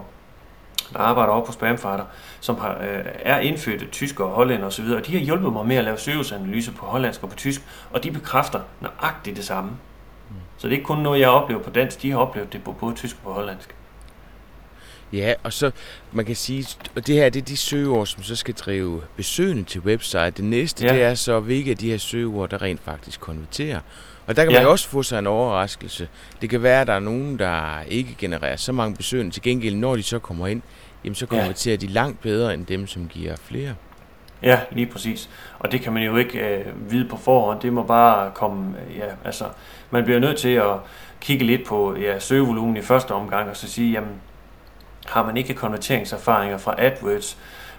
der arbejder op på Spamfighter, som har, øh, er indfødte tyskere og hollænder osv., og de har hjulpet mig med at lave søgelsesanalyse på hollandsk og på tysk, og de bekræfter nøjagtigt det samme. Så det er ikke kun noget, jeg oplever på dansk, de har oplevet det på både tysk og på hollandsk. Ja, og så man kan sige, og det her det er de søgeord, som så skal drive besøgende til website. Det næste, ja. det er så, hvilke af de her søgeord, der rent faktisk konverterer. Og der kan ja. man jo også få sig en overraskelse. Det kan være, at der er nogen, der ikke genererer så mange besøgende. Til gengæld, når de så kommer ind, jamen så konverterer ja. de langt bedre end dem, som giver flere. Ja, lige præcis. Og det kan man jo ikke øh, vide på forhånd. Det må bare komme, ja, altså, man bliver nødt til at kigge lidt på ja, søgevolumen i første omgang, og så sige, jamen, har man ikke konverteringserfaringer fra AdWords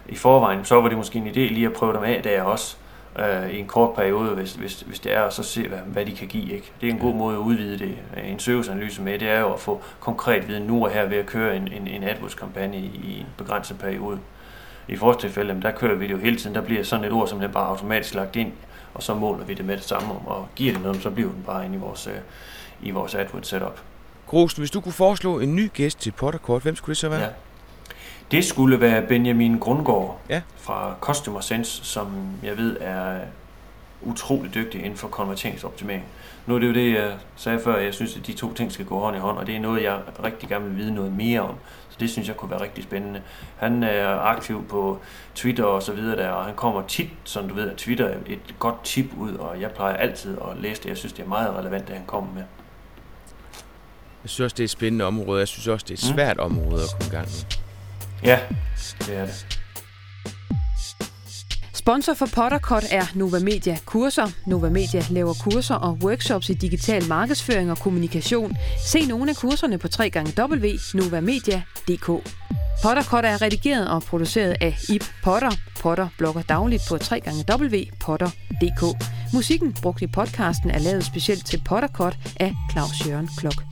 i forvejen, så var det måske en idé lige at prøve dem af der også øh, i en kort periode, hvis, hvis, hvis det er, og så se, hvad, hvad de kan give. Ikke? Det er en god måde at udvide det, en søgeanalyse med, det er jo at få konkret viden nu og her ved at køre en, en, en AdWords-kampagne i, i en begrænset periode. I vores tilfælde, der kører vi det jo hele tiden, der bliver sådan et ord, som det bare automatisk lagt ind, og så måler vi det med det samme, og giver det noget, så bliver den bare inde i vores, øh, i vores AdWords setup. Grosen, hvis du kunne foreslå en ny gæst til Potterkort, hvem skulle det så være? Ja. Det skulle være Benjamin Grundgaard ja. fra Customer Sense, som jeg ved er utrolig dygtig inden for konverteringsoptimering. Nu er det jo det, jeg sagde før, jeg synes, at de to ting skal gå hånd i hånd, og det er noget, jeg rigtig gerne vil vide noget mere om. Det synes jeg kunne være rigtig spændende. Han er aktiv på Twitter og så videre der, og han kommer tit, som du ved, at Twitter er et godt tip ud, og jeg plejer altid at læse det. Jeg synes, det er meget relevant, det han kommer med. Jeg synes også, det er et spændende område. Jeg synes også, det er et svært mm. område at komme i gang med. Ja, det er det. Sponsor for Pottercut er Nova Media Kurser. Nova Media laver kurser og workshops i digital markedsføring og kommunikation. Se nogle af kurserne på www.novamedia.dk. Pottercut er redigeret og produceret af Ip Potter. Potter blogger dagligt på www.potter.dk. Musikken brugt i podcasten er lavet specielt til Pottercut af Claus Jørgen Klok.